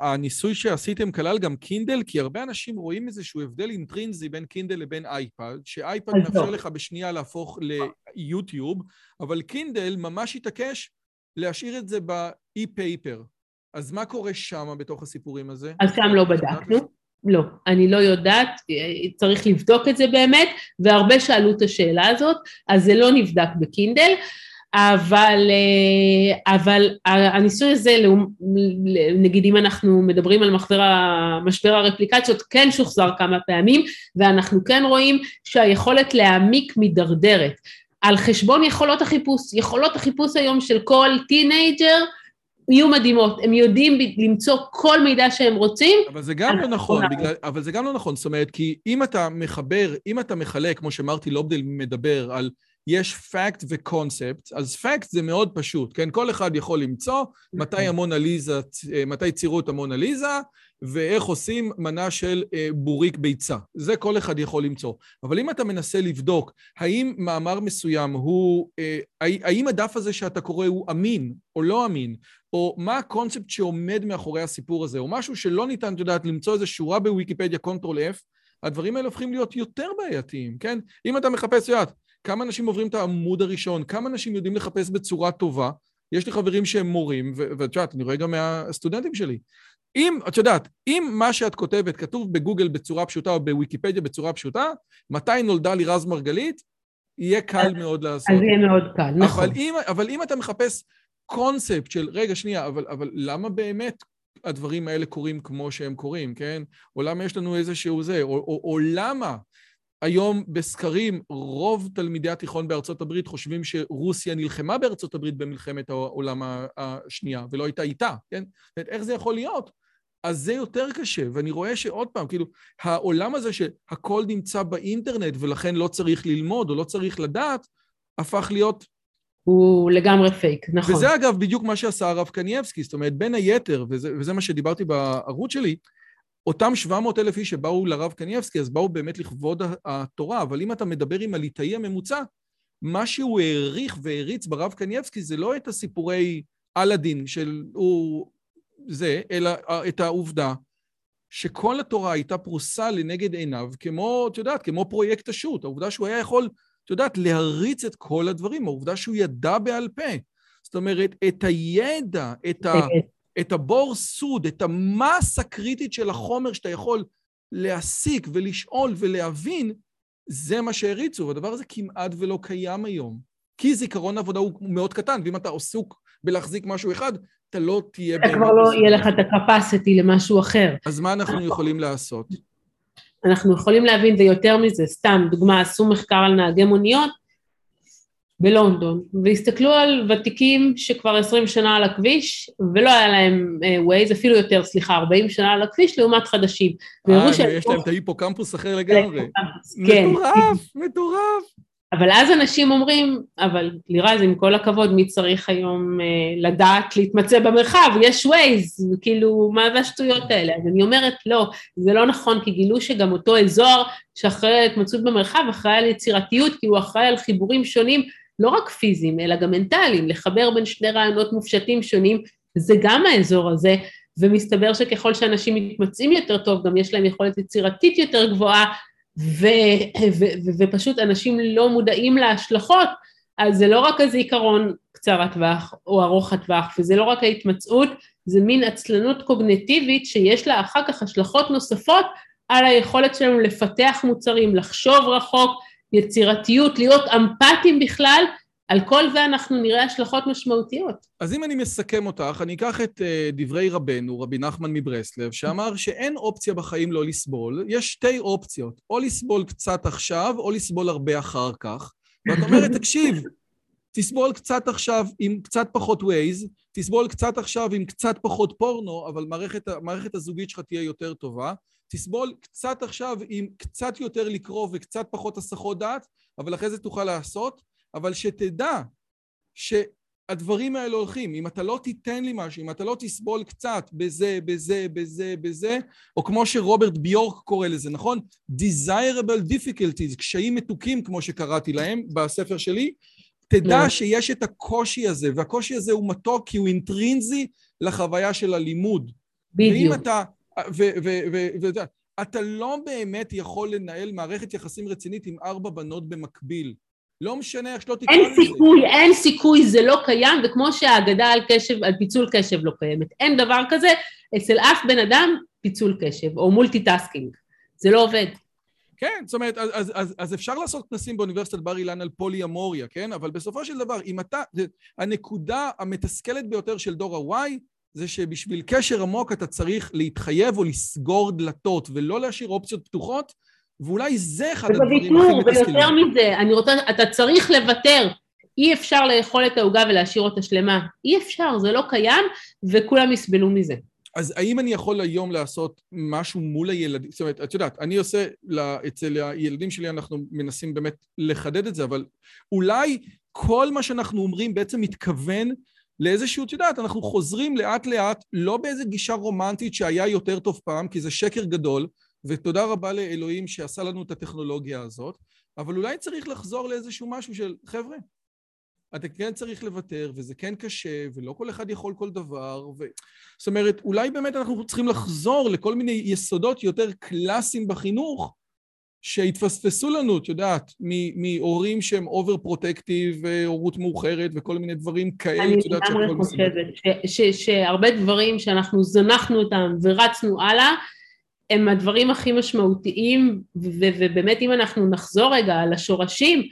הניסוי שעשיתם כלל גם קינדל? כי הרבה אנשים רואים איזשהו הבדל אינטרינזי בין קינדל לבין אייפד, שאייפד מאפשר לא. לך בשנייה להפוך ליוטיוב, אבל קינדל ממש התעקש להשאיר את זה ב e-paper. אז מה קורה שם בתוך הסיפורים הזה? אז שם לא בדקנו. לא, אני לא יודעת, צריך לבדוק את זה באמת, והרבה שאלו את השאלה הזאת, אז זה לא נבדק בקינדל. אבל, אה, אבל הניסוי הזה, נגיד אם אנחנו מדברים על מחזר משבר הרפליקציות, כן שוחזר כמה פעמים, ואנחנו כן רואים שהיכולת להעמיק מידרדרת. על חשבון יכולות החיפוש, יכולות החיפוש היום של כל teenager, יהיו מדהימות, הם יודעים למצוא כל מידע שהם רוצים. אבל זה גם לא נכון, בגלל, אבל זה גם לא נכון, זאת אומרת, כי אם אתה מחבר, אם אתה מחלק, כמו שמרטי לובדל מדבר, על יש fact וקונספט, אז fact זה מאוד פשוט, כן? כל אחד יכול למצוא מתי נכון. המונליזה, אה, מתי ציירו את המונליזה, ואיך עושים מנה של אה, בוריק ביצה. זה כל אחד יכול למצוא. אבל אם אתה מנסה לבדוק האם מאמר מסוים הוא, אה, האם הדף הזה שאתה קורא הוא אמין או לא אמין, או מה הקונספט שעומד מאחורי הסיפור הזה, או משהו שלא ניתן, את יודעת, למצוא איזו שורה בוויקיפדיה, Control F, הדברים האלה הופכים להיות יותר בעייתיים, כן? אם אתה מחפש, את יודעת, כמה אנשים עוברים את העמוד הראשון, כמה אנשים יודעים לחפש בצורה טובה. יש לי חברים שהם מורים, ואת יודעת, אני רואה גם מהסטודנטים שלי. אם, את יודעת, אם מה שאת כותבת כתוב בגוגל בצורה פשוטה או בוויקיפדיה בצורה פשוטה, מתי נולדה לירז מרגלית, יהיה קל מאוד לעשות. אז יהיה מאוד קל, נכון. אבל אם, אבל אם אתה מחפש קונספט של, רגע, שנייה, אבל, אבל למה באמת הדברים האלה קורים כמו שהם קורים, כן? או למה יש לנו איזשהו זה, או, או, או למה היום בסקרים רוב תלמידי התיכון בארצות הברית חושבים שרוסיה נלחמה בארצות הברית במלחמת העולם השנייה ולא הייתה איתה, כן? איך זה יכול להיות? אז זה יותר קשה, ואני רואה שעוד פעם, כאילו, העולם הזה שהכל נמצא באינטרנט ולכן לא צריך ללמוד או לא צריך לדעת, הפך להיות... הוא לגמרי פייק, נכון. וזה אגב בדיוק מה שעשה הרב קנייבסקי, זאת אומרת, בין היתר, וזה, וזה מה שדיברתי בערוץ שלי, אותם 700 אלף איש שבאו לרב קנייבסקי, אז באו באמת לכבוד התורה, אבל אם אתה מדבר עם הליטאי הממוצע, מה שהוא העריך והעריץ ברב קנייבסקי זה לא את הסיפורי אלאדין של הוא זה, אלא את העובדה שכל התורה הייתה פרוסה לנגד עיניו כמו, את יודעת, כמו פרויקט השו"ת, העובדה שהוא היה יכול, את יודעת, להריץ את כל הדברים, העובדה שהוא ידע בעל פה. זאת אומרת, את הידע, את ה... את הבור סוד, את המסה הקריטית של החומר שאתה יכול להסיק ולשאול ולהבין, זה מה שהריצו, והדבר הזה כמעט ולא קיים היום. כי זיכרון עבודה הוא מאוד קטן, ואם אתה עסוק בלהחזיק משהו אחד, אתה לא תהיה... אתה כבר לא יהיה לך את הקפסיטי למשהו אחר. אז מה אנחנו יכולים לעשות? אנחנו יכולים להבין, ויותר מזה, סתם, דוגמה, עשו מחקר על נהגי מוניות, בלונדון, והסתכלו על ותיקים שכבר עשרים שנה על הכביש, ולא היה להם ווייז, uh, אפילו יותר, סליחה, ארבעים שנה על הכביש, לעומת חדשים. אה, יש להם את ההיפוקמפוס אחר לגמרי. כן. מטורף, מטורף. אבל אז אנשים אומרים, אבל לירז, עם כל הכבוד, מי צריך היום אה, לדעת להתמצא במרחב? יש ווייז, כאילו, מה זה השטויות האלה? אז אני אומרת, לא, זה לא נכון, כי גילו שגם אותו אזור שאחראי על התמצאות במרחב, אחראי על יצירתיות, כי הוא אחראי על חיבורים שונים, לא רק פיזיים, אלא גם מנטליים, לחבר בין שני רעיונות מופשטים שונים, זה גם האזור הזה, ומסתבר שככל שאנשים מתמצאים יותר טוב, גם יש להם יכולת יצירתית יותר גבוהה, ופשוט אנשים לא מודעים להשלכות, אז זה לא רק הזיכרון קצר הטווח או ארוך הטווח, וזה לא רק ההתמצאות, זה מין עצלנות קוגנטיבית שיש לה אחר כך השלכות נוספות על היכולת שלנו לפתח מוצרים, לחשוב רחוק, יצירתיות, להיות אמפתיים בכלל, על כל זה אנחנו נראה השלכות משמעותיות. אז אם אני מסכם אותך, אני אקח את uh, דברי רבנו, רבי נחמן מברסלב, שאמר שאין אופציה בחיים לא לסבול, יש שתי אופציות, או לסבול קצת עכשיו, או לסבול הרבה אחר כך. ואת אומרת, תקשיב, תסבול קצת עכשיו עם קצת פחות ווייז, תסבול קצת עכשיו עם קצת פחות פורנו, אבל מערכת, המערכת הזוגית שלך תהיה יותר טובה. תסבול קצת עכשיו עם קצת יותר לקרוא וקצת פחות הסחות דעת, אבל אחרי זה תוכל לעשות. אבל שתדע שהדברים האלה הולכים. אם אתה לא תיתן לי משהו, אם אתה לא תסבול קצת בזה, בזה, בזה, בזה, או כמו שרוברט ביורק קורא לזה, נכון? desirable difficulties, קשיים מתוקים, כמו שקראתי להם בספר שלי, תדע yeah. שיש את הקושי הזה, והקושי הזה הוא מתוק כי הוא אינטרינזי לחוויה של הלימוד. בדיוק. ואם אתה... ואתה לא באמת יכול לנהל מערכת יחסים רצינית עם ארבע בנות במקביל. לא משנה איך שלא תקרא לזה. אין סיכוי, זה. אין סיכוי, זה לא קיים, וכמו שהאגדה על קשב, על פיצול קשב לא קיימת. אין דבר כזה אצל אף בן אדם פיצול קשב, או multitasking. זה לא עובד. כן, זאת אומרת, אז, אז, אז, אז אפשר לעשות כנסים באוניברסיטת בר אילן על פולי אמוריה, כן? אבל בסופו של דבר, אם אתה... הנקודה המתסכלת ביותר של דור ה-Y זה שבשביל קשר עמוק אתה צריך להתחייב או לסגור דלתות ולא להשאיר אופציות פתוחות ואולי זה אחד הדברים הכי מתסכלים. ויותר מזה, אני רוצה, אתה צריך לוותר. אי אפשר לאכול את העוגה ולהשאיר אותה שלמה. אי אפשר, זה לא קיים, וכולם יסבלו מזה. אז האם אני יכול היום לעשות משהו מול הילדים? זאת אומרת, את יודעת, אני עושה, לה, אצל הילדים שלי אנחנו מנסים באמת לחדד את זה, אבל אולי כל מה שאנחנו אומרים בעצם מתכוון לאיזשהו, את יודעת, אנחנו חוזרים לאט לאט, לא באיזה גישה רומנטית שהיה יותר טוב פעם, כי זה שקר גדול, ותודה רבה לאלוהים שעשה לנו את הטכנולוגיה הזאת, אבל אולי צריך לחזור לאיזשהו משהו של, חבר'ה, אתה כן צריך לוותר, וזה כן קשה, ולא כל אחד יכול כל דבר, ו... זאת אומרת, אולי באמת אנחנו צריכים לחזור לכל מיני יסודות יותר קלאסיים בחינוך, שהתפספסו לנו, את יודעת, מהורים שהם over protective, הורות מאוחרת וכל מיני דברים כאלה, את יודעת שהכל בסדר. אני לגמרי חושבת שהרבה דברים שאנחנו זנחנו אותם ורצנו הלאה, הם הדברים הכי משמעותיים, ובאמת אם אנחנו נחזור רגע על השורשים,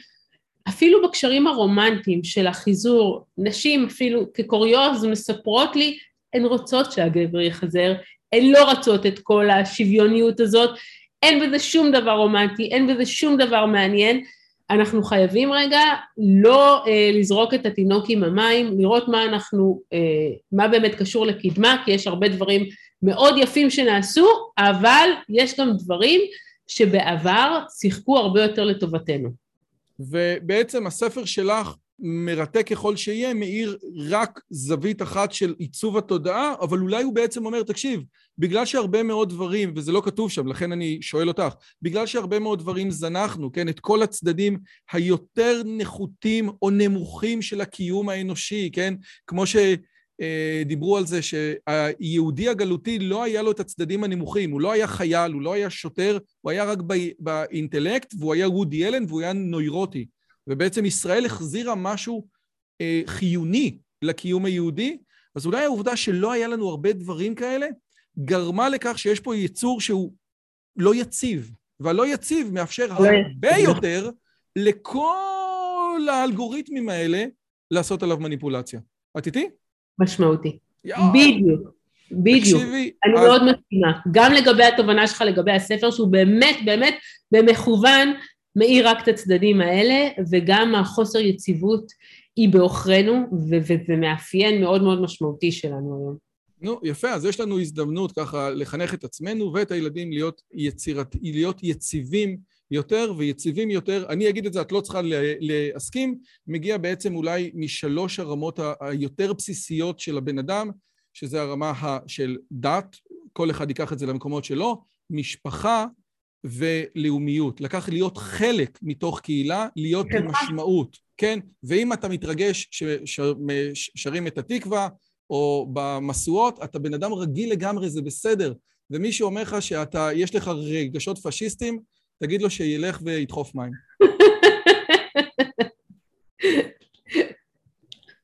אפילו בקשרים הרומנטיים של החיזור, נשים אפילו כקוריוז מספרות לי, הן רוצות שהגבר יחזר, הן לא רצות את כל השוויוניות הזאת, אין בזה שום דבר רומנטי, אין בזה שום דבר מעניין, אנחנו חייבים רגע לא אה, לזרוק את התינוק עם המים, לראות מה אנחנו, אה, מה באמת קשור לקדמה, כי יש הרבה דברים מאוד יפים שנעשו, אבל יש גם דברים שבעבר שיחקו הרבה יותר לטובתנו. ובעצם הספר שלך, מרתק ככל שיהיה, מאיר רק זווית אחת של עיצוב התודעה, אבל אולי הוא בעצם אומר, תקשיב, בגלל שהרבה מאוד דברים, וזה לא כתוב שם, לכן אני שואל אותך, בגלל שהרבה מאוד דברים זנחנו, כן, את כל הצדדים היותר נחותים או נמוכים של הקיום האנושי, כן, כמו ש... אה, דיברו על זה שהיהודי הגלותי לא היה לו את הצדדים הנמוכים, הוא לא היה חייל, הוא לא היה שוטר, הוא היה רק באינטלקט, והוא היה וודי אלן והוא היה נוירוטי. ובעצם ישראל החזירה משהו אה, חיוני לקיום היהודי, אז אולי העובדה שלא היה לנו הרבה דברים כאלה, גרמה לכך שיש פה יצור שהוא לא יציב, והלא יציב מאפשר הרבה יותר לכל האלגוריתמים האלה לעשות עליו מניפולציה. את איתי? משמעותי. בדיוק, בדיוק. תקשיבי. אני אז... מאוד מסכימה. גם לגבי התובנה שלך, לגבי הספר, שהוא באמת, באמת, במכוון, מאיר רק את הצדדים האלה, וגם החוסר יציבות היא בעוכרינו, וזה מאפיין מאוד מאוד משמעותי שלנו היום. נו, יפה, אז יש לנו הזדמנות ככה לחנך את עצמנו ואת הילדים להיות, יצירת, להיות יציבים יותר ויציבים יותר. אני אגיד את זה, את לא צריכה להסכים, מגיע בעצם אולי משלוש הרמות היותר בסיסיות של הבן אדם, שזה הרמה של דת, כל אחד ייקח את זה למקומות שלו, משפחה ולאומיות. לקח להיות חלק מתוך קהילה, להיות עם משמעות, כן? ואם אתה מתרגש ששרים את התקווה, או במשואות, אתה בן אדם רגיל לגמרי, זה בסדר. ומי שאומר לך שאתה, יש לך רגשות פשיסטיים, תגיד לו שילך וידחוף מים.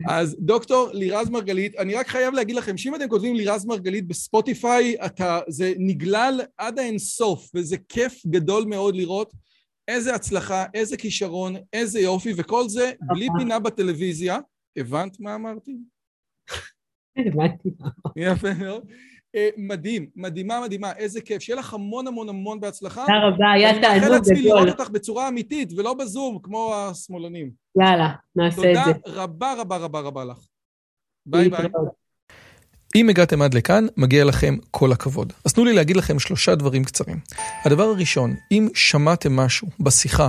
אז דוקטור לירז מרגלית, אני רק חייב להגיד לכם שאם אתם כותבים לירז מרגלית בספוטיפיי, אתה, זה נגלל עד האינסוף, וזה כיף גדול מאוד לראות איזה הצלחה, איזה כישרון, איזה יופי, וכל זה בלי פינה בטלוויזיה. הבנת מה אמרתי? הבנתי. יפה מאוד. אה, מדהים, מדהימה, מדהימה, איזה כיף. שיהיה לך המון המון המון בהצלחה. תודה רבה, היה תענוג גדול. אני מאחל לעצמי לראות אותך בצורה אמיתית, ולא בזום, כמו השמאלנים. יאללה, נעשה את זה. תודה רבה רבה רבה רבה לך. ביי ביי. אם הגעתם עד לכאן, מגיע לכם כל הכבוד. אז תנו לי להגיד לכם שלושה דברים קצרים. הדבר הראשון, אם שמעתם משהו בשיחה